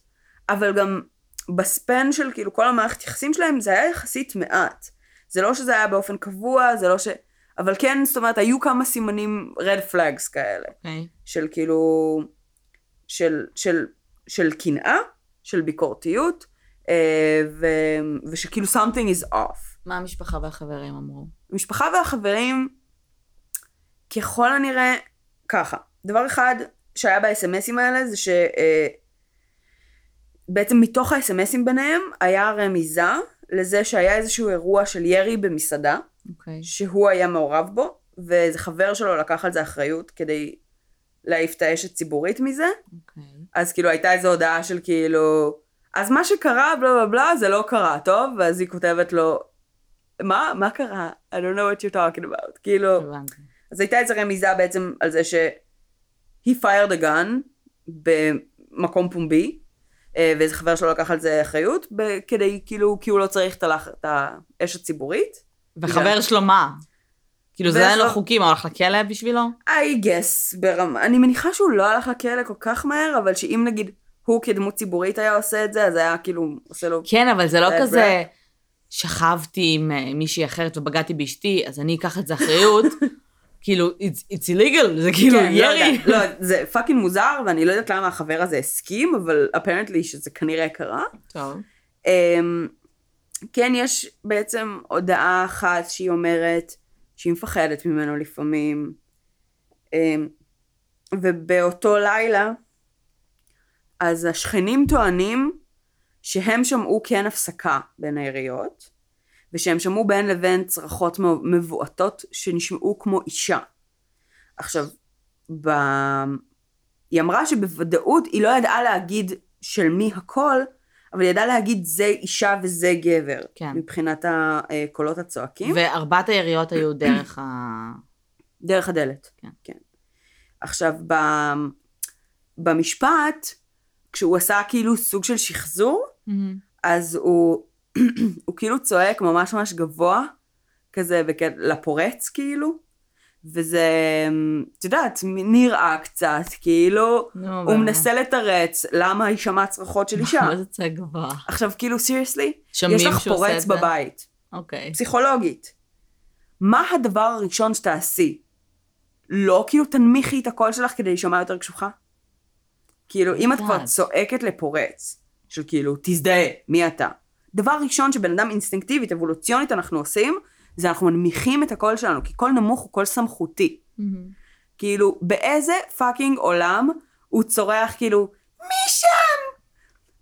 Speaker 2: אבל גם בספן של כאילו כל המערכת יחסים שלהם, זה היה יחסית מעט. זה לא שזה היה באופן קבוע, זה לא ש... אבל כן, זאת אומרת, היו כמה סימנים red flags כאלה,
Speaker 1: אוקיי.
Speaker 2: של כאילו, של, של, של קנאה, של ביקורתיות, ו, ושכאילו something is off.
Speaker 1: מה המשפחה והחברים אמרו?
Speaker 2: המשפחה והחברים, ככל הנראה, ככה. דבר אחד שהיה ב-SMSים האלה זה ש... אה, בעצם מתוך ה-SMSים ביניהם היה רמיזה לזה שהיה איזשהו אירוע של ירי במסעדה,
Speaker 1: אוקיי.
Speaker 2: שהוא היה מעורב בו, ואיזה חבר שלו לקח על זה אחריות כדי להעיף את האש הציבורית מזה.
Speaker 1: אוקיי.
Speaker 2: אז כאילו הייתה איזו הודעה של כאילו, אז מה שקרה, בלה בלה בלה, זה לא קרה, טוב? ואז היא כותבת לו, מה? מה קרה? I don't know what you're talking about. כאילו,
Speaker 1: הבנתי.
Speaker 2: אז הייתה איזו רמיזה בעצם על זה ש... he fired a gun במקום פומבי, אה, ואיזה חבר שלו לקח על זה אחריות, כדי, כאילו, כי הוא לא צריך את האש הציבורית.
Speaker 1: וחבר שלו מה? כאילו זה היה לו חוקי, מה, הוא הלך לכלא בשבילו?
Speaker 2: I guess, ברמה, אני מניחה שהוא לא הלך לכלא כל כך מהר, אבל שאם נגיד הוא כדמות ציבורית היה עושה את זה, אז היה כאילו עושה לו...
Speaker 1: כן, אבל זה לא כזה, שכבתי עם אה, מישהי אחרת ובגדתי באשתי, אז אני אקח את זה אחריות. כאילו, it's, it's illegal, זה כאילו
Speaker 2: כן, לא,
Speaker 1: ירי.
Speaker 2: יודעת, לא, זה fucking מוזר, ואני לא יודעת למה החבר הזה הסכים, אבל apparently שזה כנראה קרה.
Speaker 1: טוב.
Speaker 2: אמ, כן, יש בעצם הודעה אחת שהיא אומרת שהיא מפחדת ממנו לפעמים. אמ, ובאותו לילה, אז השכנים טוענים שהם שמעו כן הפסקה בין היריות, ושהם שמעו בין לבין צרחות מבועטות שנשמעו כמו אישה. עכשיו, ב... היא אמרה שבוודאות היא לא ידעה להגיד של מי הכל, אבל היא ידעה להגיד זה אישה וזה גבר,
Speaker 1: כן.
Speaker 2: מבחינת הקולות הצועקים.
Speaker 1: וארבעת היריות היו דרך ה...
Speaker 2: דרך הדלת.
Speaker 1: כן.
Speaker 2: כן. עכשיו, ב... במשפט, כשהוא עשה כאילו סוג של שחזור, אז הוא, הוא כאילו צועק ממש ממש גבוה, כזה. לפורץ כאילו, וזה, את יודעת, נראה קצת, כאילו,
Speaker 1: נו,
Speaker 2: הוא
Speaker 1: באמת.
Speaker 2: מנסה לתרץ למה היא שמעה צרחות של אישה.
Speaker 1: מה זה צעק גבוה?
Speaker 2: עכשיו, כאילו, סיריוסלי, יש לך פורץ? בבית,
Speaker 1: אוקיי.
Speaker 2: פסיכולוגית. מה הדבר הראשון שתעשי? לא כאילו תנמיכי את הקול שלך כדי להישמע יותר קשוחה? כאילו, אם את כבר. צועקת לפורץ, של כאילו, תזדהה, מי אתה? דבר ראשון שבן אדם אינסטינקטיבית, אבולוציונית אנחנו עושים, זה אנחנו מנמיכים את הקול שלנו, כי קול נמוך הוא קול סמכותי. כאילו, באיזה fucking עולם הוא צורח כאילו, מי שם?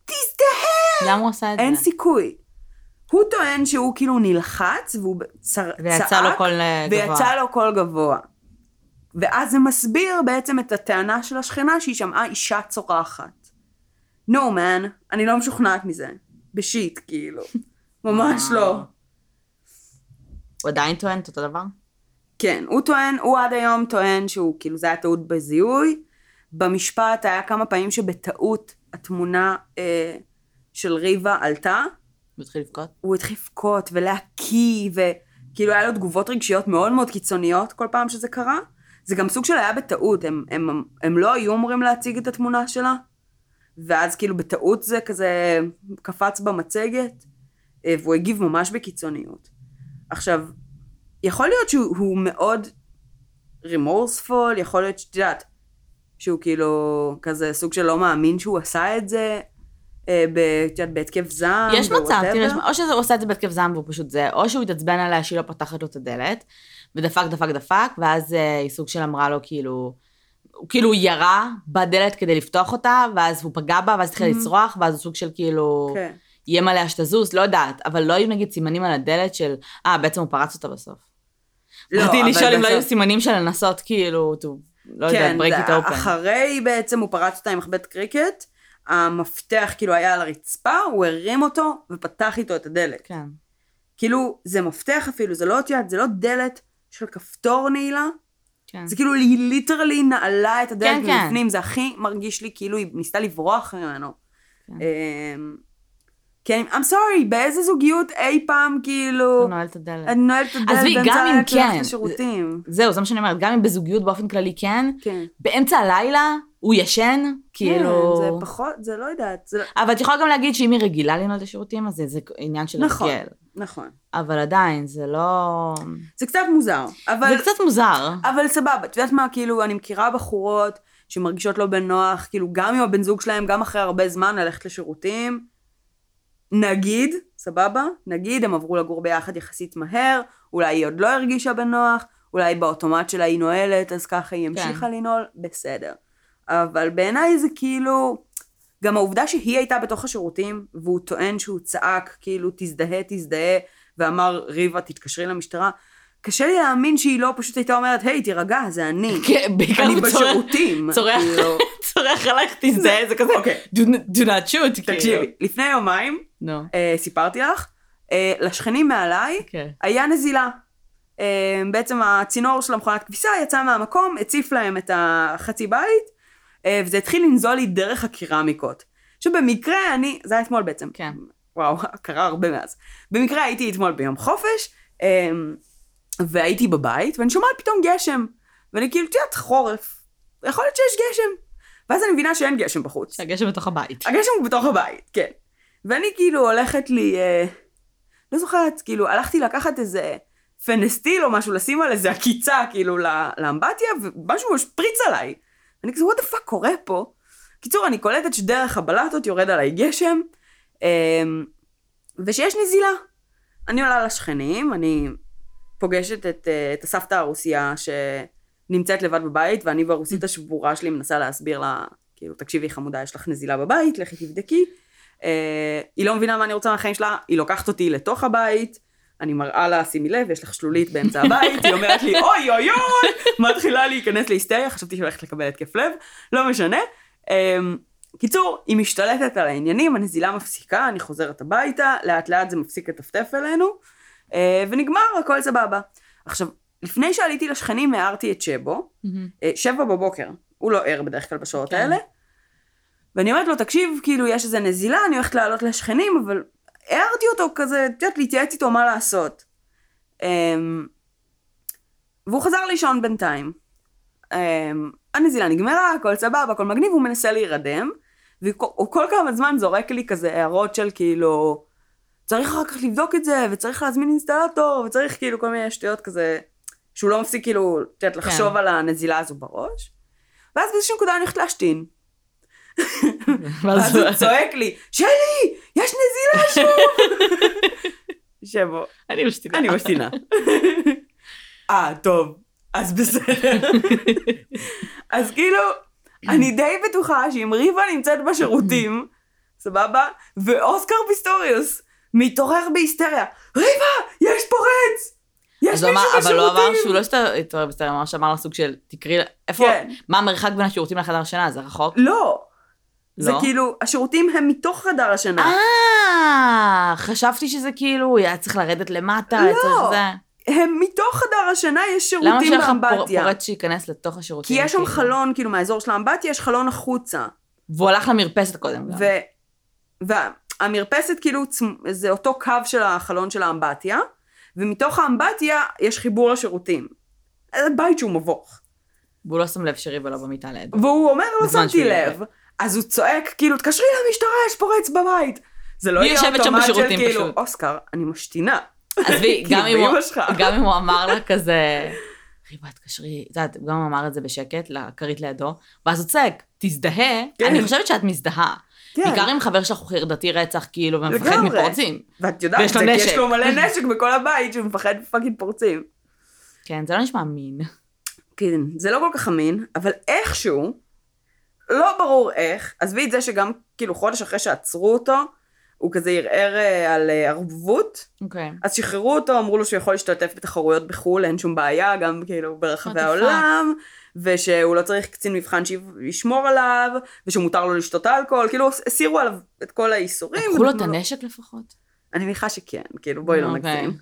Speaker 2: תזדהה!
Speaker 1: למה הוא עשה את זה?
Speaker 2: אין סיכוי. הוא טוען שהוא כאילו נלחץ, והוא צר...
Speaker 1: ויצא
Speaker 2: צעק,
Speaker 1: לו קול אה, גבוה.
Speaker 2: ויצא לו קול גבוה. ואז זה מסביר בעצם את הטענה של השכנה שהיא שמעה אישה צורחת. No man, אני לא משוכנעת מזה. בשיט, כאילו. ממש. לא.
Speaker 1: הוא עדיין טוען את אותו דבר?
Speaker 2: כן, הוא טוען, הוא עד היום טוען שהוא, כאילו זה היה טעות בזיהוי. במשפט היה כמה פעמים שבטעות התמונה אה, של ריבה עלתה,
Speaker 1: הוא התחיל לבכות?
Speaker 2: הוא התחיל לבכות ולהקיא, וכאילו היה לו תגובות רגשיות מאוד מאוד קיצוניות כל פעם שזה קרה. זה גם סוג של היה בטעות, הם, הם, הם לא היו אמורים להציג את התמונה שלה, ואז כאילו בטעות זה כזה קפץ במצגת, אה, והוא הגיב ממש בקיצוניות. עכשיו, יכול להיות שהוא הוא מאוד רימורספול, יכול להיות שאת יודעת, שהוא כאילו כזה סוג של לא מאמין שהוא עשה את זה, אה, בהתקף זעם.
Speaker 1: יש מצב. תראה, או שהוא עושה את זה בהתקף זעם והוא פשוט זה, או שהוא התעצבן עליה שהיא לא פותחת לו את הדלת, ודפק, דפק, דפק, ואז אה, היא סוג של אמרה לו כאילו, הוא כאילו ירה בדלת כדי לפתוח אותה, ואז הוא פגע בה, ואז התחיל
Speaker 2: Mhm.
Speaker 1: לצרוח, ואז הוא סוג של כאילו,
Speaker 2: כן.
Speaker 1: איים עליה שתזוז, לא יודעת, אבל לא היו נגיד סימנים על הדלת של, אה, בעצם הוא פרץ אותה בסוף.
Speaker 2: לא,
Speaker 1: רציתי
Speaker 2: אבל
Speaker 1: לשאול אם לא היו
Speaker 2: בסוף-
Speaker 1: סימנים של לנסות כאילו, to- לא יודעת,
Speaker 2: כן,
Speaker 1: break it open.
Speaker 2: אחרי בעצם הוא פרץ אותה עם מחבט קריקט, המפתח כאילו היה על הרצפה, הוא הרים אותו ופתח איתו את הדלת.
Speaker 1: כן.
Speaker 2: כאילו, זה מפתח אפילו, זה לא, את יודעת, זה לא דלת של כפתור נעילה,
Speaker 1: כן.
Speaker 2: זה כאילו היא ליטרלי נעלה את הדלת
Speaker 1: כן, כן.
Speaker 2: מבפנים, זה הכי מרגיש לי כאילו היא ניסתה לברוח ממנו.
Speaker 1: כן.
Speaker 2: אמ, כן, I'm sorry, באיזה זוגיות אי פעם כאילו,
Speaker 1: נועל את הדלת.
Speaker 2: אני נועלת את הדלת
Speaker 1: עזבי, גם אם כן,
Speaker 2: לשירותים.
Speaker 1: זהו, זה מה שאני אומרת, גם אם בזוגיות באופן כללי כן,
Speaker 2: כן.
Speaker 1: באמצע הלילה הוא ישן, כאילו...
Speaker 2: כן, זה פחות, זה לא יודעת, זה לא...
Speaker 1: אבל את יכולה גם להגיד שאם היא רגילה לנעול את השירותים, אז זה, זה עניין של
Speaker 2: נכון.
Speaker 1: הרגל.
Speaker 2: נכון.
Speaker 1: אבל עדיין, זה לא...
Speaker 2: זה קצת מוזר, אבל,
Speaker 1: זה קצת מוזר.
Speaker 2: אבל סבבה, את יודעת מה, כאילו, אני מכירה בחורות שמרגישות לא בנוח, כאילו, גם עם הבן זוג שלהם, גם אחרי הרבה זמן ללכת לשירותים. נגיד, סבבה? נגיד, הם עברו לגור ביחד יחסית מהר, אולי היא עוד לא הרגישה בנוח, אולי באוטומט שלה היא נועלת, אז ככה היא המשיכה לנעול, בסדר. אבל בעיניי זה כאילו, גם העובדה שהיא הייתה בתוך השירותים, והוא טוען שהוא צעק, כאילו, תזדהה, תזדהה, ואמר, ריבה, תתקשרי למשטרה. קשה לי להאמין שהיא לא פשוט הייתה אומרת, היי, תירגע, זה אני.
Speaker 1: כן, בעיקר
Speaker 2: אני בשירותים.
Speaker 1: צורח
Speaker 2: כאילו.
Speaker 1: צורח עלייך, תזדהה, זה כזה,
Speaker 2: אוקיי.
Speaker 1: do not- shoot, כאילו.
Speaker 2: תקשיבי, לפני יומיים. אה, סיפרתי לך, אה, לשכנים מעליי,
Speaker 1: כן.
Speaker 2: היה נזילה. אה, בעצם הצינור של המכונת כביסה יצא מהמקום, הציף להם את החצי בית, וזה התחיל לנזול לי דרך הקרמיקות. שבמקרה אני, זה היה אתמול בעצם.
Speaker 1: כן.
Speaker 2: וואו, קרה הרבה מאז. במקרה הייתי אתמול ביום חופש, אה, והייתי בבית, ואני שומעת פתאום גשם. ואני כאילו, את יודעת, חורף. יכול להיות שיש גשם. ואז אני מבינה שאין גשם בחוץ.
Speaker 1: שהגשם בתוך הבית.
Speaker 2: הגשם הוא בתוך הבית, כן. ואני כאילו הולכת לי, אה, לא זוכרת, כאילו הלכתי לקחת איזה פנסטיל או משהו, לשים על איזה עקיצה, כאילו, לאמבטיה, ומשהו משפריץ עליי. אני כזה, what the fuck קורה פה? קיצור, אני קולטת שדרך הבלטות יורד עליי גשם, אה, ושיש נזילה. אני עולה לשכנים, אני פוגשת את, אה, את הסבתא הרוסיה שנמצאת לבד בבית, ואני ברוסית השבורה שלי מנסה להסביר לה, כאילו, תקשיבי חמודה, יש לך נזילה בבית, לכי תבדקי. אה, היא לא מבינה מה אני רוצה מהחיים שלה, היא לוקחת אותי לתוך הבית, אני מראה לה, שימי לב, יש לך שלולית באמצע הבית, היא אומרת לי, אוי אוי אוי, מתחילה להיכנס להיסטריה, חשבתי שהיא הולכת לקבל התקף לב, לא משנה. אה, קיצור, היא משתלטת על העניינים, הנזילה מפסיקה, אני חוזרת הביתה, לאט לאט זה מפסיק לטפטף אלינו, אה, ונגמר, הכל סבבה. עכשיו, לפני שעליתי לשכנים הערתי את שבו. אה, שבע בבוקר, הוא לא ער בדרך כלל בשעות
Speaker 1: כן.
Speaker 2: האלה. ואני אומרת לו, תקשיב, כאילו, יש איזה נזילה, אני הולכת לעלות לשכנים, אבל הערתי אותו כזה, את יודעת, להתייעץ איתו מה לעשות. אמ, והוא חזר לישון בינתיים. אמ, הנזילה נגמרה, הכל סבבה, הכל מגניב, הוא מנסה להירדם, והוא כל כמה זמן זורק לי כזה הערות של כאילו, צריך אחר כך לבדוק את זה, וצריך להזמין אינסטלטור, וצריך כאילו כל מיני שטויות כזה, שהוא לא מפסיק כאילו, את יודעת, לחשוב
Speaker 1: כן.
Speaker 2: על הנזילה הזו בראש. ואז באיזושהי נקודה אני הולכת להשתין. ואז הוא צועק לי, שלי, יש נזילה שוב! שבו,
Speaker 1: אני משתינה.
Speaker 2: אני משתינה. אה, טוב, אז בסדר. אז כאילו, אני די בטוחה שאם ריבה נמצאת בשירותים, סבבה? ואוסקר פיסטוריוס מתעורר בהיסטריה, ריבה, יש פורץ! יש מישהו
Speaker 1: אמר, אבל הוא אמר
Speaker 2: בשירותים!
Speaker 1: שהוא לא התעורר בסדר, הוא אמר שאמר לה סוג של, תקראי, איפה,
Speaker 2: כן.
Speaker 1: מה המרחק בין השירותים לחדר שינה, זה רחוק?
Speaker 2: לא. זה
Speaker 1: לא?
Speaker 2: כאילו, השירותים הם מתוך חדר השינה.
Speaker 1: אה, חשבתי שזה כאילו, היה צריך לרדת למטה, היה
Speaker 2: לא.
Speaker 1: צריך זה.
Speaker 2: הם מתוך חדר השינה יש
Speaker 1: למה
Speaker 2: שירותים
Speaker 1: שיהיה לך פור-
Speaker 2: באמבטיה.
Speaker 1: פורץ שייכנס לתוך
Speaker 2: כי
Speaker 1: השירותים?
Speaker 2: יש שם
Speaker 1: כאילו?
Speaker 2: חלון, כאילו מהאזור של האמבטיה יש חלון החוצה.
Speaker 1: והוא הלך למרפסת קודם.
Speaker 2: ו... והמרפסת כאילו זה אותו קו של החלון של האמבטיה, ומתוך האמבטיה יש חיבור לשירותים. זה בית שהוא מבוך.
Speaker 1: והוא לא שם לב שריבה לא במיטה לידו.
Speaker 2: והוא אומר, לא שמתי
Speaker 1: שהוא
Speaker 2: לב. אז הוא צועק, כאילו, תקשרי למשטרה, יש פורץ בבית. זה לא יהיה אוטומט של כאילו,
Speaker 1: פשוט.
Speaker 2: אוסקר, אני משתינה.
Speaker 1: עזבי,
Speaker 2: כאילו,
Speaker 1: גם
Speaker 2: שלך.
Speaker 1: גם אם הוא אמר לה כזה, ריבה, תקשרי, את יודעת, גם הוא אמר את זה בשקט, לכרית לידו, ואז הוא צועק, תזדהה,
Speaker 2: כן.
Speaker 1: אני חושבת שאת מזדהה.
Speaker 2: כן.
Speaker 1: בעיקר עם חבר שלך הוא חרדתי רצח, כאילו, ומפחד. מפורצים.
Speaker 2: ואת יודעת, זה כי. יש לו מלא נשק בכל הבית שהוא מפחד מפאקינג פורצים.
Speaker 1: כן, זה לא נשמע אמין.
Speaker 2: כן, זה לא כל כך אמין, אבל איכשהו, לא ברור איך, עזבי את זה שגם כאילו חודש אחרי שעצרו אותו, הוא כזה ערער אה, על אה, ערבות,
Speaker 1: אוקיי.
Speaker 2: אז שחררו אותו, אמרו לו שהוא יכול להשתתף בתחרויות בחו"ל, אין שום בעיה, גם כאילו ברחבי העולם, ושהוא לא צריך קצין מבחן שישמור עליו, ושמותר לו לשתות אלכוהול, כאילו הסירו עליו את כל האיסורים.
Speaker 1: לקחו לו את הנשק לפחות?
Speaker 2: אני מניחה שכן, כאילו בואי לא
Speaker 1: אוקיי.
Speaker 2: נגזים.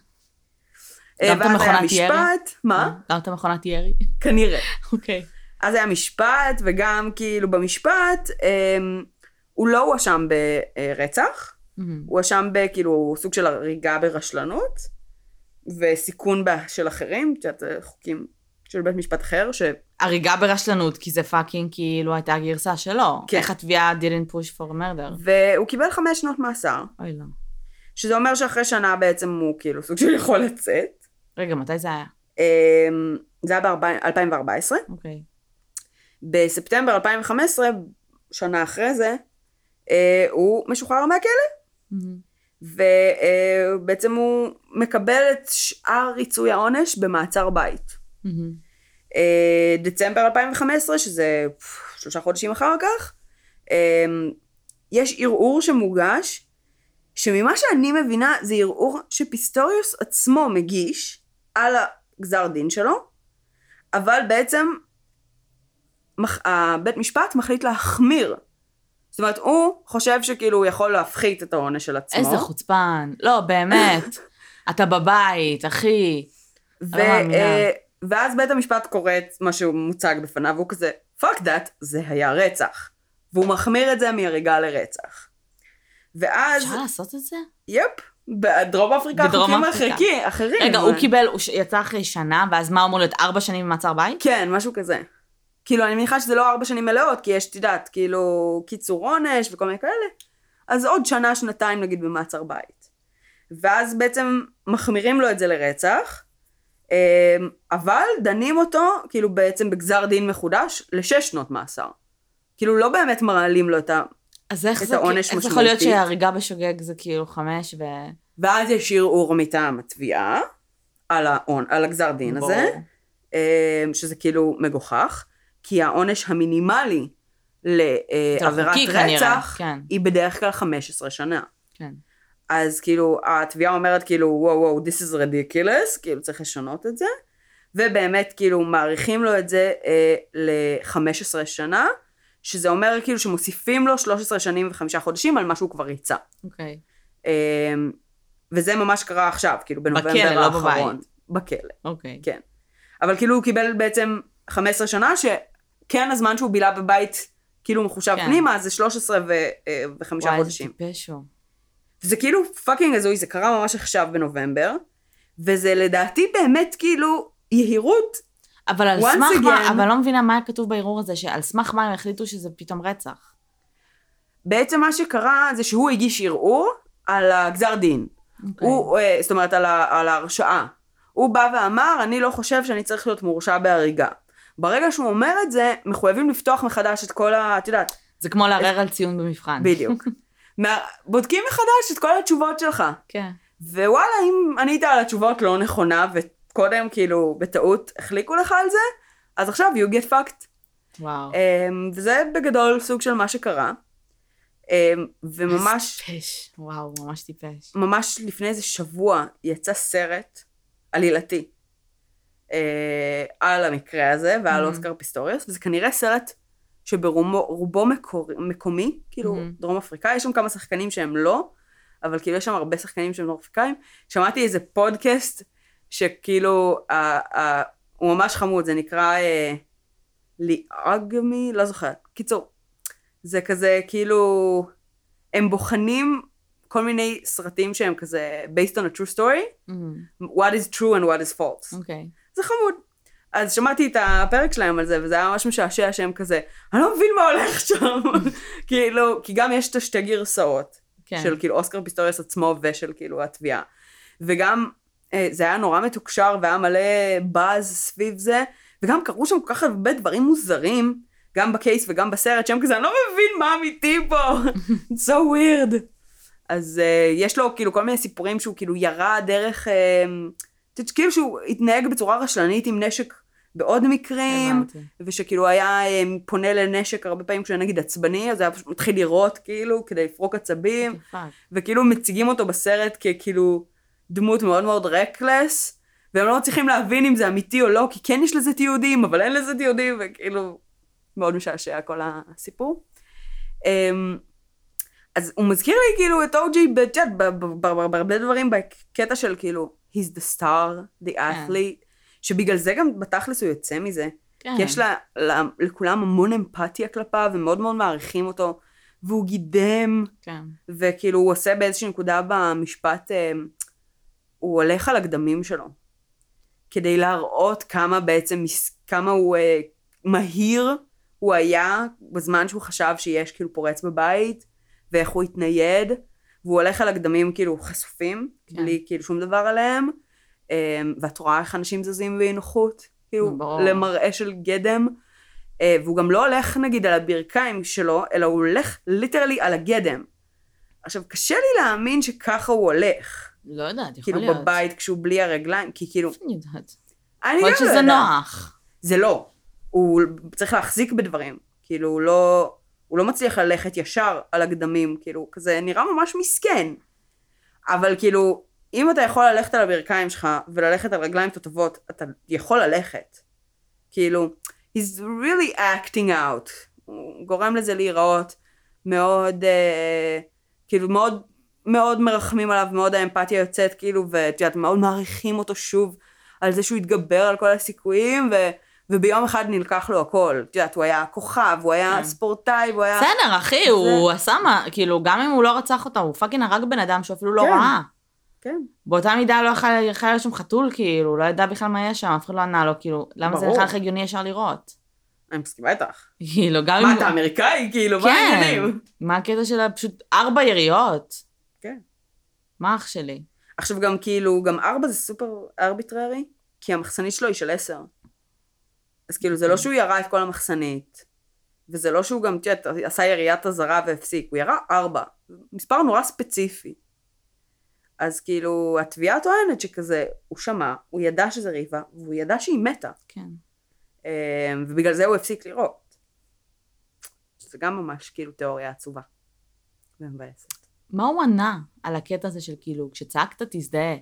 Speaker 1: גם את
Speaker 2: אה, היה
Speaker 1: המכונת ירי?
Speaker 2: מה?
Speaker 1: גם את המכונת ירי?
Speaker 2: כנראה.
Speaker 1: אוקיי.
Speaker 2: אז היה משפט, וגם כאילו במשפט, אמ, הוא לא הואשם ברצח,
Speaker 1: מהמם.
Speaker 2: הוא הואשם בכאילו סוג של הריגה ברשלנות, וסיכון של אחרים, את יודעת, חוקים של בית משפט אחר, ש...
Speaker 1: הריגה ברשלנות, כי זה פאקינג כאילו הייתה הגרסה שלו.
Speaker 2: כן.
Speaker 1: איך התביעה didn't push for murder?
Speaker 2: והוא קיבל חמש שנות מאסר,
Speaker 1: אוי לא.
Speaker 2: שזה אומר שאחרי שנה בעצם הוא כאילו סוג של יכול לצאת.
Speaker 1: רגע, מתי זה היה?
Speaker 2: אמ, זה היה ב-2014.
Speaker 1: אוקיי.
Speaker 2: בספטמבר 2015, שנה אחרי זה, אה, הוא משוחרר מהכלא.
Speaker 1: מהמם.
Speaker 2: ובעצם הוא מקבל את שאר ריצוי העונש במעצר בית.
Speaker 1: מהמם.
Speaker 2: אה, דצמבר 2015, שזה שלושה חודשים אחר כך, אה, יש ערעור שמוגש, שממה שאני מבינה זה ערעור שפיסטוריוס עצמו מגיש על הגזר דין שלו, אבל בעצם הבית משפט מחליט להחמיר. זאת אומרת, הוא חושב שכאילו הוא יכול להפחית את העונש של עצמו.
Speaker 1: איזה חוצפן. לא, באמת. אתה בבית, אחי.
Speaker 2: ו-
Speaker 1: לא.
Speaker 2: אה, ואז בית המשפט קורא את מה שהוא מוצג בפניו, והוא כזה, fuck that, זה היה רצח. והוא מחמיר את זה מהריגה לרצח. ואז,
Speaker 1: אפשר לעשות את זה?
Speaker 2: יפ, בדרום אפריקה
Speaker 1: בדרום
Speaker 2: חוקים. אחרים.
Speaker 1: רגע, הוא קיבל, הוא יצא אחרי שנה, ואז מה אמור להיות? ארבע שנים במעצר בית?
Speaker 2: כן, משהו כזה. כאילו, אני מניחה שזה לא ארבע שנים מלאות, כי יש, את יודעת, כאילו, קיצור עונש וכל מיני כאלה. אז עוד שנה, שנתיים נגיד במעצר בית. ואז בעצם מחמירים לו את זה לרצח, אמ, אבל דנים אותו, כאילו בעצם בגזר דין מחודש, לשש שנות מאסר. כאילו, לא באמת מעלים לו את ה...
Speaker 1: אז איך זה,
Speaker 2: העונש
Speaker 1: איך יכול להיות. שהריגה בשוגג זה כאילו חמש ו...
Speaker 2: ואז יש ערעור מטעם התביעה, על, העונ... על הגזר דין הזה.
Speaker 1: ברור.
Speaker 2: אמ, שזה כאילו מגוחך, כי העונש המינימלי לעבירת
Speaker 1: כנראה,
Speaker 2: רצח
Speaker 1: כן.
Speaker 2: היא בדרך כלל 15 שנה.
Speaker 1: כן.
Speaker 2: אז כאילו התביעה אומרת כאילו וואו וואו this is ridiculous, כאילו צריך לשנות את זה, ובאמת כאילו מעריכים לו את זה אה, ל-15 שנה, שזה אומר כאילו שמוסיפים לו 13 שנים וחמישה חודשים על מה שהוא כבר ריצה.
Speaker 1: אוקיי.
Speaker 2: אה, וזה ממש קרה עכשיו, כאילו בנובמבר
Speaker 1: בכלא, לא
Speaker 2: האחרון.
Speaker 1: בבית.
Speaker 2: בכלא.
Speaker 1: אוקיי.
Speaker 2: כן. אבל כאילו הוא קיבל בעצם 15 שנה, שכן הזמן שהוא בילה בבית כאילו מחושב
Speaker 1: כן.
Speaker 2: פנימה, זה 13 ו- אה, וחמישה,
Speaker 1: וואי,
Speaker 2: חודשים.
Speaker 1: טיפש הוא.
Speaker 2: זה כאילו fucking הזוי, זה קרה ממש עכשיו בנובמבר, וזה לדעתי באמת כאילו יהירות.
Speaker 1: אבל על סמך מה,
Speaker 2: again-
Speaker 1: אבל לא מבינה מה כתוב בערעור הזה, שעל סמך מה הם החליטו שזה פתאום רצח.
Speaker 2: בעצם מה שקרה זה שהוא הגיש ערעור על הגזר דין.
Speaker 1: אוקיי.
Speaker 2: הוא, אה, זאת אומרת על, ה- על ההרשעה. הוא בא ואמר, אני לא חושב שאני צריך להיות מורשע בהריגה. ברגע שהוא אומר את זה, מחויבים לפתוח מחדש את כל ה... את יודעת,
Speaker 1: זה כמו לערער על ציון במבחן.
Speaker 2: בדיוק. מה, בודקים מחדש את כל התשובות שלך.
Speaker 1: כן.
Speaker 2: ווואלה, אם ענית על התשובות לא נכונה, וקודם כאילו בטעות החליקו לך על זה, אז עכשיו you get fucked.
Speaker 1: וואו.
Speaker 2: Um, וזה בגדול סוג של מה שקרה. Um, וממש,
Speaker 1: טיפש. וואו, ממש טיפש.
Speaker 2: ממש לפני איזה שבוע יצא סרט עלילתי uh, על המקרה הזה ועל
Speaker 1: Mhm.
Speaker 2: אוסקר פיסטוריוס, וזה כנראה סרט שברובו רובו מקור, מקומי, כאילו
Speaker 1: Mhm.
Speaker 2: דרום אפריקאי, יש שם כמה שחקנים שהם לא, אבל כאילו יש שם הרבה שחקנים שהם דרום אפריקאים. שמעתי איזה פודקאסט שכאילו, ה, ה, הוא ממש חמוד, זה נקרא אה, ליאגמי, לא זוכרת. קיצור, זה כזה כאילו, הם בוחנים כל מיני סרטים שהם כזה based on a true story,
Speaker 1: אמ,
Speaker 2: what is true and what is false.
Speaker 1: אוקיי.
Speaker 2: זה חמוד. אז שמעתי את הפרק שלהם על זה, וזה היה ממש משעשע שהם כזה, אני לא מבין מה הולך שם. כאילו, כי גם יש את השתי גרסאות,
Speaker 1: כן.
Speaker 2: של כאילו אוסקר פיסטוריוס עצמו ושל כאילו התביעה. וגם אה, זה היה נורא מתוקשר והיה מלא באז סביב זה, וגם קרו שם כל כך הרבה דברים מוזרים, גם ב case וגם בסרט, שהם כזה, אני לא מבין מה אמיתי פה, It's so weird. אז uh, יש לו כאילו כל מיני סיפורים שהוא כאילו ירה דרך, uh, כאילו שהוא התנהג בצורה רשלנית עם נשק בעוד מקרים,
Speaker 1: הבנתי.
Speaker 2: ושכאילו היה אה, פונה לנשק הרבה פעמים כשהוא נגיד עצבני, אז היה פשוט מתחיל לירות כאילו, כדי לפרוק עצבים. וכאילו מציגים אותו בסרט ככאילו דמות מאוד מאוד רקלס, והם לא מצליחים להבין אם זה אמיתי או לא, כי כן יש לזה תיעודים, אבל אין לזה תיעודים, וכאילו מאוד משעשע כל הסיפור. אמ, אז הוא מזכיר לי כאילו את אוג'י בהרבה דברים בקטע של כאילו, he's the star, the athlete, שבגלל זה גם בתכלס הוא יוצא מזה.
Speaker 1: כן.
Speaker 2: כי יש לה, לה, לכולם המון אמפתיה כלפיו, ומאוד מאוד מעריכים אותו, והוא גידם,
Speaker 1: כן.
Speaker 2: וכאילו הוא עושה באיזושהי נקודה במשפט, אה, הוא הולך על הגדמים שלו, כדי להראות כמה בעצם, כמה הוא אה, מהיר הוא היה בזמן שהוא חשב שיש כאילו פורץ בבית, ואיך הוא התנייד, והוא הולך על הגדמים כאילו חשופים,
Speaker 1: כן.
Speaker 2: בלי כאילו שום דבר עליהם, אה, ואת רואה איך אנשים זזים באי נוחות, כאילו
Speaker 1: ברור.
Speaker 2: למראה של גדם. אה, והוא גם לא הולך נגיד על הברכיים שלו, אלא הוא הולך ליטרלי על הגדם. עכשיו, קשה לי להאמין שככה הוא הולך.
Speaker 1: לא יודעת, יכול
Speaker 2: כאילו
Speaker 1: להיות.
Speaker 2: בבית כשהוא בלי הרגליים, כי כאילו...
Speaker 1: אני יודעת?
Speaker 2: אני
Speaker 1: יכול להיות
Speaker 2: גם לא
Speaker 1: שזה
Speaker 2: יודעת.
Speaker 1: נוח.
Speaker 2: זה לא. הוא צריך להחזיק בדברים. כאילו, הוא לא... הוא לא מצליח ללכת ישר על הגדמים, כאילו, כזה נראה ממש מסכן. אבל כאילו, אם אתה יכול ללכת על הברכיים שלך וללכת על רגליים תותבות, אתה יכול ללכת. כאילו, he's really acting out. הוא גורם לזה להיראות מאוד, אה, כאילו מאוד, מאוד מרחמים עליו, מאוד האמפתיה יוצאת, כאילו, ואת יודעת, מאוד מעריכים אותו שוב על זה שהוא התגבר על כל הסיכויים, ו... וביום אחד נלקח לו הכל. את יודעת, הוא היה כוכב, הוא היה
Speaker 1: כן.
Speaker 2: ספורטאי, הוא היה...
Speaker 1: בסדר, אחי, הוא עשה מה, כאילו, גם אם הוא לא רצח אותה, הוא fucking הרג בן אדם שהוא אפילו לא
Speaker 2: כן.
Speaker 1: ראה.
Speaker 2: כן.
Speaker 1: באותה מידה לא יכל להיות שם חתול, כאילו, לא ידע בכלל מה יש שם, אף אחד לא ענה לו, כאילו, למה זה
Speaker 2: ברור.
Speaker 1: בכלל הגיוני ישר לראות?
Speaker 2: אני מסכימה איתך.
Speaker 1: כאילו, גם אם...
Speaker 2: מה, אתה אמריקאי? כאילו, מה
Speaker 1: כן.
Speaker 2: העניינים?
Speaker 1: מה הקטע שלה? פשוט ארבע יריות.
Speaker 2: כן.
Speaker 1: מה אח שלי?
Speaker 2: עכשיו גם כאילו, גם ארבע זה סופר ארביטררי, כי המחסנית שלו היא של עשר. אז כאילו, זה לא שהוא ירה את כל המחסנית, וזה לא שהוא גם, את יודעת, עשה יריית אזהרה והפסיק, הוא ירה ארבע. מספר נורא ספציפי. אז כאילו, התביעה טוענת שכזה, הוא שמע, הוא ידע שזה ריבה, והוא ידע שהיא מתה.
Speaker 1: כן.
Speaker 2: אה, ובגלל זה הוא הפסיק לירות. שזה גם ממש כאילו תיאוריה עצובה. ומבאסת.
Speaker 1: מה הוא ענה על הקטע הזה של כאילו, כשצעקת תזדהה?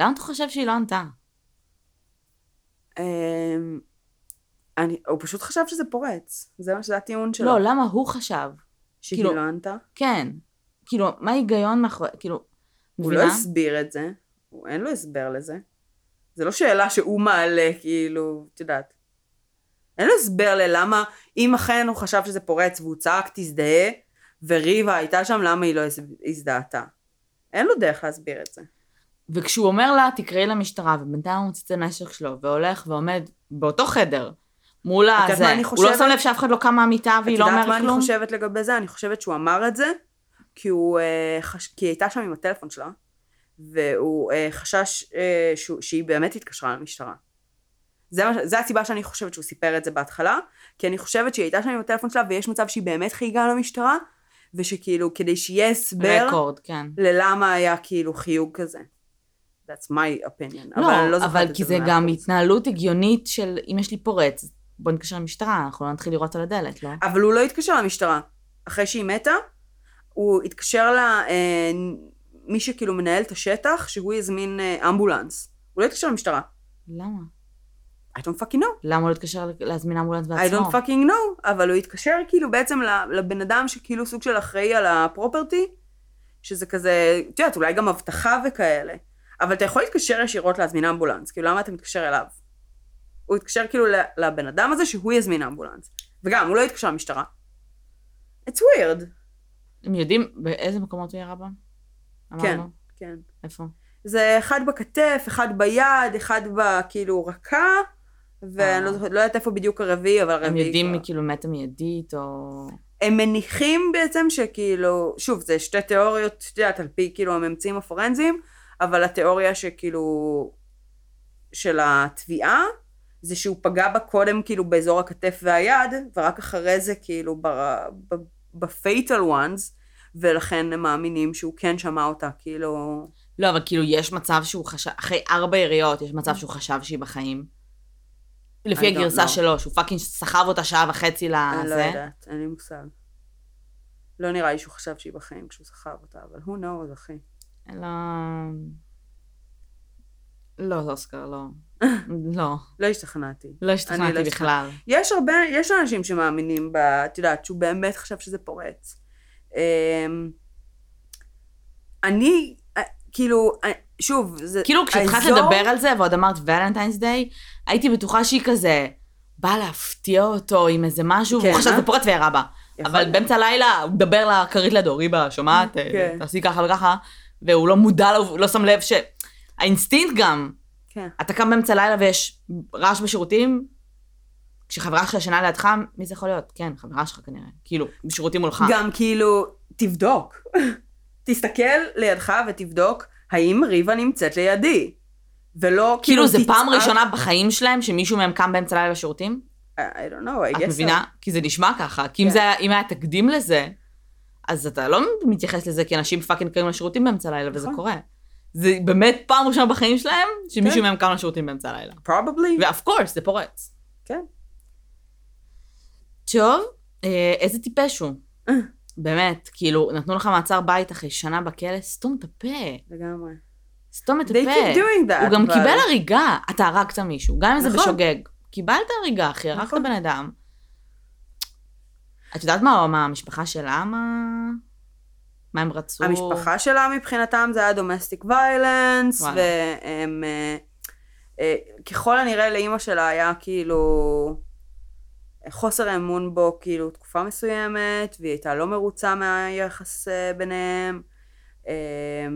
Speaker 1: למה אתה חושב שהיא לא ענתה?
Speaker 2: אני, הוא פשוט חשב שזה פורץ, זה מה שזה הטיעון שלו.
Speaker 1: לא, למה הוא חשב?
Speaker 2: שהיא
Speaker 1: כאילו-
Speaker 2: לא ענתה.
Speaker 1: כן. כאילו, מה ההיגיון מאחורי, כאילו,
Speaker 2: הוא לא
Speaker 1: מבינה?
Speaker 2: הסביר את זה, הוא, אין לו הסבר לזה. זה לא שאלה שהוא מעלה, כאילו, את יודעת. אין לו הסבר ללמה, אם אכן הוא חשב שזה פורץ והוא צעק תזדהה, וריבה הייתה שם, למה היא לא הז- הזדהתה. אין לו דרך להסביר את זה.
Speaker 1: וכשהוא אומר לה, תקראי למשטרה, ובינתיים הוא מוציא את הנשק שלו, והולך ועומד באותו חדר, מול הזה, הוא לא? שם לב שאף אחד לא קם מהמיטה והיא לא
Speaker 2: את יודעת
Speaker 1: אומרת
Speaker 2: מה אני
Speaker 1: כלום?
Speaker 2: חושבת לגבי זה? אני חושבת שהוא אמר את זה, כי הוא, אה, חש... כי היא הייתה שם עם הטלפון שלה, והוא אה, חשש אה, שהוא, שהיא באמת התקשרה למשטרה. זה, זה הסיבה שאני חושבת שהוא סיפר את זה בהתחלה, כי אני חושבת שהיא הייתה שם עם הטלפון שלה ויש מצב שהיא באמת חייגה למשטרה, ושכאילו כדי שיהיה הסבר
Speaker 1: רקורד, כן.
Speaker 2: ללמה היה כאילו חיוג כזה. That's my opinion.
Speaker 1: לא,
Speaker 2: אבל אני לא זוכרת
Speaker 1: אבל
Speaker 2: את
Speaker 1: כי
Speaker 2: זה
Speaker 1: זה
Speaker 2: במאה
Speaker 1: גם
Speaker 2: אחוז.
Speaker 1: התנהלות הגיונית של אם יש לי פורץ, בוא נתקשר למשטרה, אנחנו לא נתחיל לראות על הדלת, לא?
Speaker 2: אבל הוא לא התקשר למשטרה. אחרי שהיא מתה, הוא התקשר לה, אה, מי שכאילו מנהל את השטח, שהוא יזמין אה, אמבולנס. הוא לא התקשר למשטרה.
Speaker 1: למה?
Speaker 2: I don't fucking know.
Speaker 1: למה הוא לא התקשר להזמין אמבולנס
Speaker 2: I
Speaker 1: בעצמו?
Speaker 2: don't fucking know. אבל הוא התקשר כאילו בעצם לבן אדם שכאילו סוג של אחראי על הפרופרטי, שזה כזה, את יודעת, אולי גם אבטחה וכאלה. אבל אתה יכול להתקשר ישירות להזמין אמבולנס, כאילו למה אתה מתקשר אליו? הוא התקשר כאילו לבן אדם הזה שהוא יזמין אמבולנס. וגם, הוא לא התקשר למשטרה. It's weird.
Speaker 1: הם יודעים באיזה מקומות הוא ירה בם?
Speaker 2: כן,
Speaker 1: אמרנו?
Speaker 2: כן.
Speaker 1: איפה?
Speaker 2: זה אחד בכתף, אחד ביד, אחד בכאילו רקה, ואני לא
Speaker 1: אה.
Speaker 2: זוכרת, לא יודעת איפה בדיוק הרביעי, אבל
Speaker 1: הם
Speaker 2: הרביעי
Speaker 1: יודעים
Speaker 2: כבר-
Speaker 1: כאילו מתה מיידית, או...
Speaker 2: הם מניחים בעצם שכאילו, שוב, זה שתי תיאוריות, את יודעת, על פי כאילו הממצאים הפורנזיים, אבל התיאוריה שכאילו, של התביעה, זה שהוא פגע בה קודם כאילו באזור הכתף והיד, ורק אחרי זה כאילו ב fatal ones, ולכן הם מאמינים שהוא כן שמע אותה, כאילו...
Speaker 1: לא, אבל כאילו יש מצב שהוא חשב, אחרי ארבע יריות, יש מצב שהוא חשב שהיא בחיים. לפי הגרסה
Speaker 2: know.
Speaker 1: שלו, שהוא fucking סחב אותה שעה וחצי לזה.
Speaker 2: אני לא יודעת, אין לי מושג. לא נראה לי שהוא חשב שהיא בחיים כשהוא סחב אותה, אבל who knows, אחי.
Speaker 1: לא... לא, אוסקר, לא. לא.
Speaker 2: לא השתכנעתי.
Speaker 1: לא השתכנעתי
Speaker 2: לא
Speaker 1: בכלל.
Speaker 2: יש הרבה, יש אנשים שמאמינים ב... את יודעת, שהוא באמת חשב שזה פורץ. אמ, אני, אה, כאילו, אה, שוב, זה...
Speaker 1: כאילו, כשהתחלת
Speaker 2: האזור-
Speaker 1: לדבר על זה, ועוד אמרת Valentine's Day, הייתי בטוחה שהיא כזה באה להפתיע אותו עם איזה משהו, והוא
Speaker 2: כן,
Speaker 1: חשב
Speaker 2: אה?
Speaker 1: שזה פורץ וירה בה. אבל
Speaker 2: להיות.
Speaker 1: באמצע הלילה הוא מדבר לכרית לידו, ריבה, שומעת?
Speaker 2: כן.
Speaker 1: תעשי ככה וככה, והוא לא מודע, הוא לא שם לב ש... האינסטינקט גם,
Speaker 2: כן.
Speaker 1: אתה קם באמצע הלילה ויש רעש בשירותים, כשחברה שלך ישנה לידך, מי זה יכול להיות? כן, חברה שלך כנראה. כאילו, בשירותים מולך.
Speaker 2: גם כאילו, תבדוק. תסתכל לידך ותבדוק האם ריבה נמצאת לידי. ולא
Speaker 1: כאילו, זה פעם
Speaker 2: תצעק-
Speaker 1: ראשונה בחיים שלהם שמישהו מהם קם באמצע הלילה לשירותים?
Speaker 2: I don't know, I guess
Speaker 1: את
Speaker 2: so.
Speaker 1: מבינה? כי זה נשמע ככה. כי אם
Speaker 2: כן.
Speaker 1: זה היה- אם היה תקדים לזה, אז אתה לא מתייחס לזה כי אנשים fucking קמים לשירותים באמצע הלילה, וזה
Speaker 2: נכון.
Speaker 1: קורה. זה באמת פעם ראשונה בחיים שלהם, שמישהו
Speaker 2: כן.
Speaker 1: מהם קם לשירותים באמצע הלילה.
Speaker 2: Probably.
Speaker 1: ו of course, זה פורץ.
Speaker 2: כן.
Speaker 1: טוב, אה, איזה טיפש הוא. באמת, כאילו, נתנו לך מעצר בית אחרי שנה בכלא, סתום את הפה.
Speaker 2: לגמרי.
Speaker 1: סתום את
Speaker 2: They
Speaker 1: הפה.
Speaker 2: keep doing that.
Speaker 1: הוא גם קיבל הריגה. אתה הרגת מישהו, גם אם זה
Speaker 2: נכון.
Speaker 1: בשוגג. קיבלת הריגה, אחי, הרגת
Speaker 2: נכון.
Speaker 1: בן אדם. את יודעת מה, מה המשפחה שלה, מה... מה הם רצו?
Speaker 2: המשפחה שלה מבחינתם זה היה דומסטיק ויילנס. והם... אה, אה, ככל הנראה לאימא שלה היה כאילו חוסר אמון בו כאילו תקופה מסוימת, והיא הייתה לא מרוצה מהיחס אה, ביניהם. אה,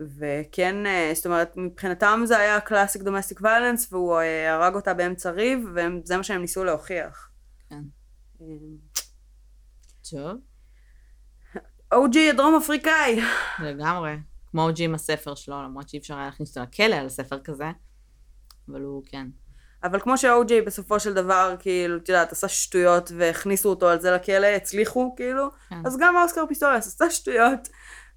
Speaker 2: וכן, זאת אומרת, מבחינתם זה היה קלאסיק דומסטיק ויילנס, והוא הרג אותה באמצע ריב, וזה מה שהם ניסו להוכיח.
Speaker 1: כן. טוב,
Speaker 2: OG הדרום אפריקאי.
Speaker 1: לגמרי. כמו או-ג'יי עם הספר שלו, למרות שאי אפשר היה להכניס אותו לכלא על ספר כזה. אבל הוא כן.
Speaker 2: אבל כמו שאו-ג'יי בסופו של דבר, כאילו, את יודעת, עשה שטויות והכניסו אותו על זה לכלא, הצליחו, כאילו,
Speaker 1: כן.
Speaker 2: אז גם אוסקר פיסטוריאס עשה שטויות,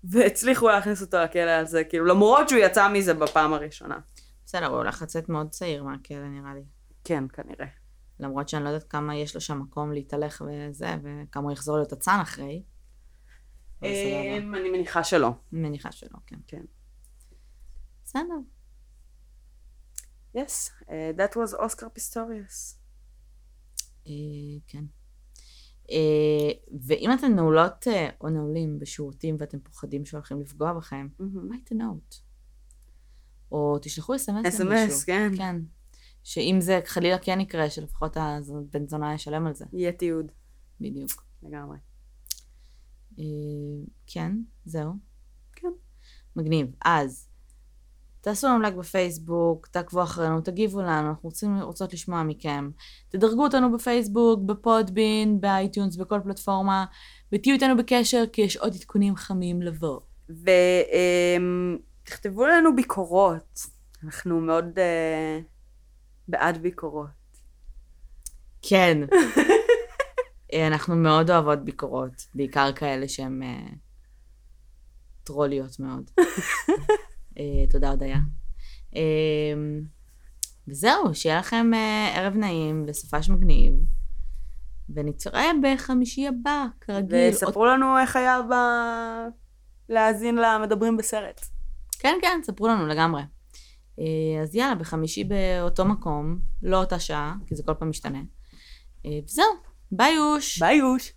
Speaker 2: והצליחו להכניס אותו לכלא על זה, כאילו, למרות שהוא יצא מזה בפעם הראשונה.
Speaker 1: בסדר, הוא הולך לצאת מאוד צעיר מהכלא, נראה לי.
Speaker 2: כן, כנראה.
Speaker 1: למרות שאני לא יודעת כמה יש לו שם מקום להתהלך וזה, וכמה הוא יחזור להיות אצן אחרי.
Speaker 2: אמ, אני מניחה שלא.
Speaker 1: מניחה שלא, כן.
Speaker 2: כן.
Speaker 1: בסדר.
Speaker 2: Yes, uh, that was אוסקר פיסטוריאס.
Speaker 1: אה, כן. אה, ואם אתן נעולות אה, או נעולים בשירותים ואתם פוחדים שהולכים לפגוע בכם, write a note. או תשלחו אס.אם.אס למישהו.
Speaker 2: כן.
Speaker 1: כן. שאם זה חלילה כן יקרה, שלפחות הבן זונה ישלם על זה.
Speaker 2: יהיה תיעוד,
Speaker 1: בדיוק.
Speaker 2: לגמרי.
Speaker 1: אה, כן, זהו.
Speaker 2: כן.
Speaker 1: מגניב. אז, תעשו לנו לייק בפייסבוק, תעקבו אחרינו, תגיבו לנו, אנחנו רוצים, רוצות לשמוע מכם. תדרגו אותנו בפייסבוק, ב Podbean, ב iTunes, בכל פלטפורמה, ותהיו איתנו בקשר, כי יש עוד עדכונים חמים לבוא.
Speaker 2: ותכתבו לנו ביקורות. אנחנו מאוד אה, בעד ביקורות.
Speaker 1: כן. אה, אנחנו מאוד אוהבות ביקורות, בעיקר כאלה שהן אה, טרוליות מאוד. אה, תודה, הודיה. אה, וזהו, שיהיה לכם אה, ערב נעים וסופש מגניב, ונתראה בחמישי הבא, כרגיל.
Speaker 2: וספרו לנו איך היה ב... להאזין למדברים בסרט.
Speaker 1: כן, כן, ספרו לנו לגמרי. אה, אז יאללה, בחמישי באותו מקום, לא אותה שעה, כי זה כל פעם משתנה. אה, וזהו, Bye, Joes.
Speaker 2: Bye, Joes.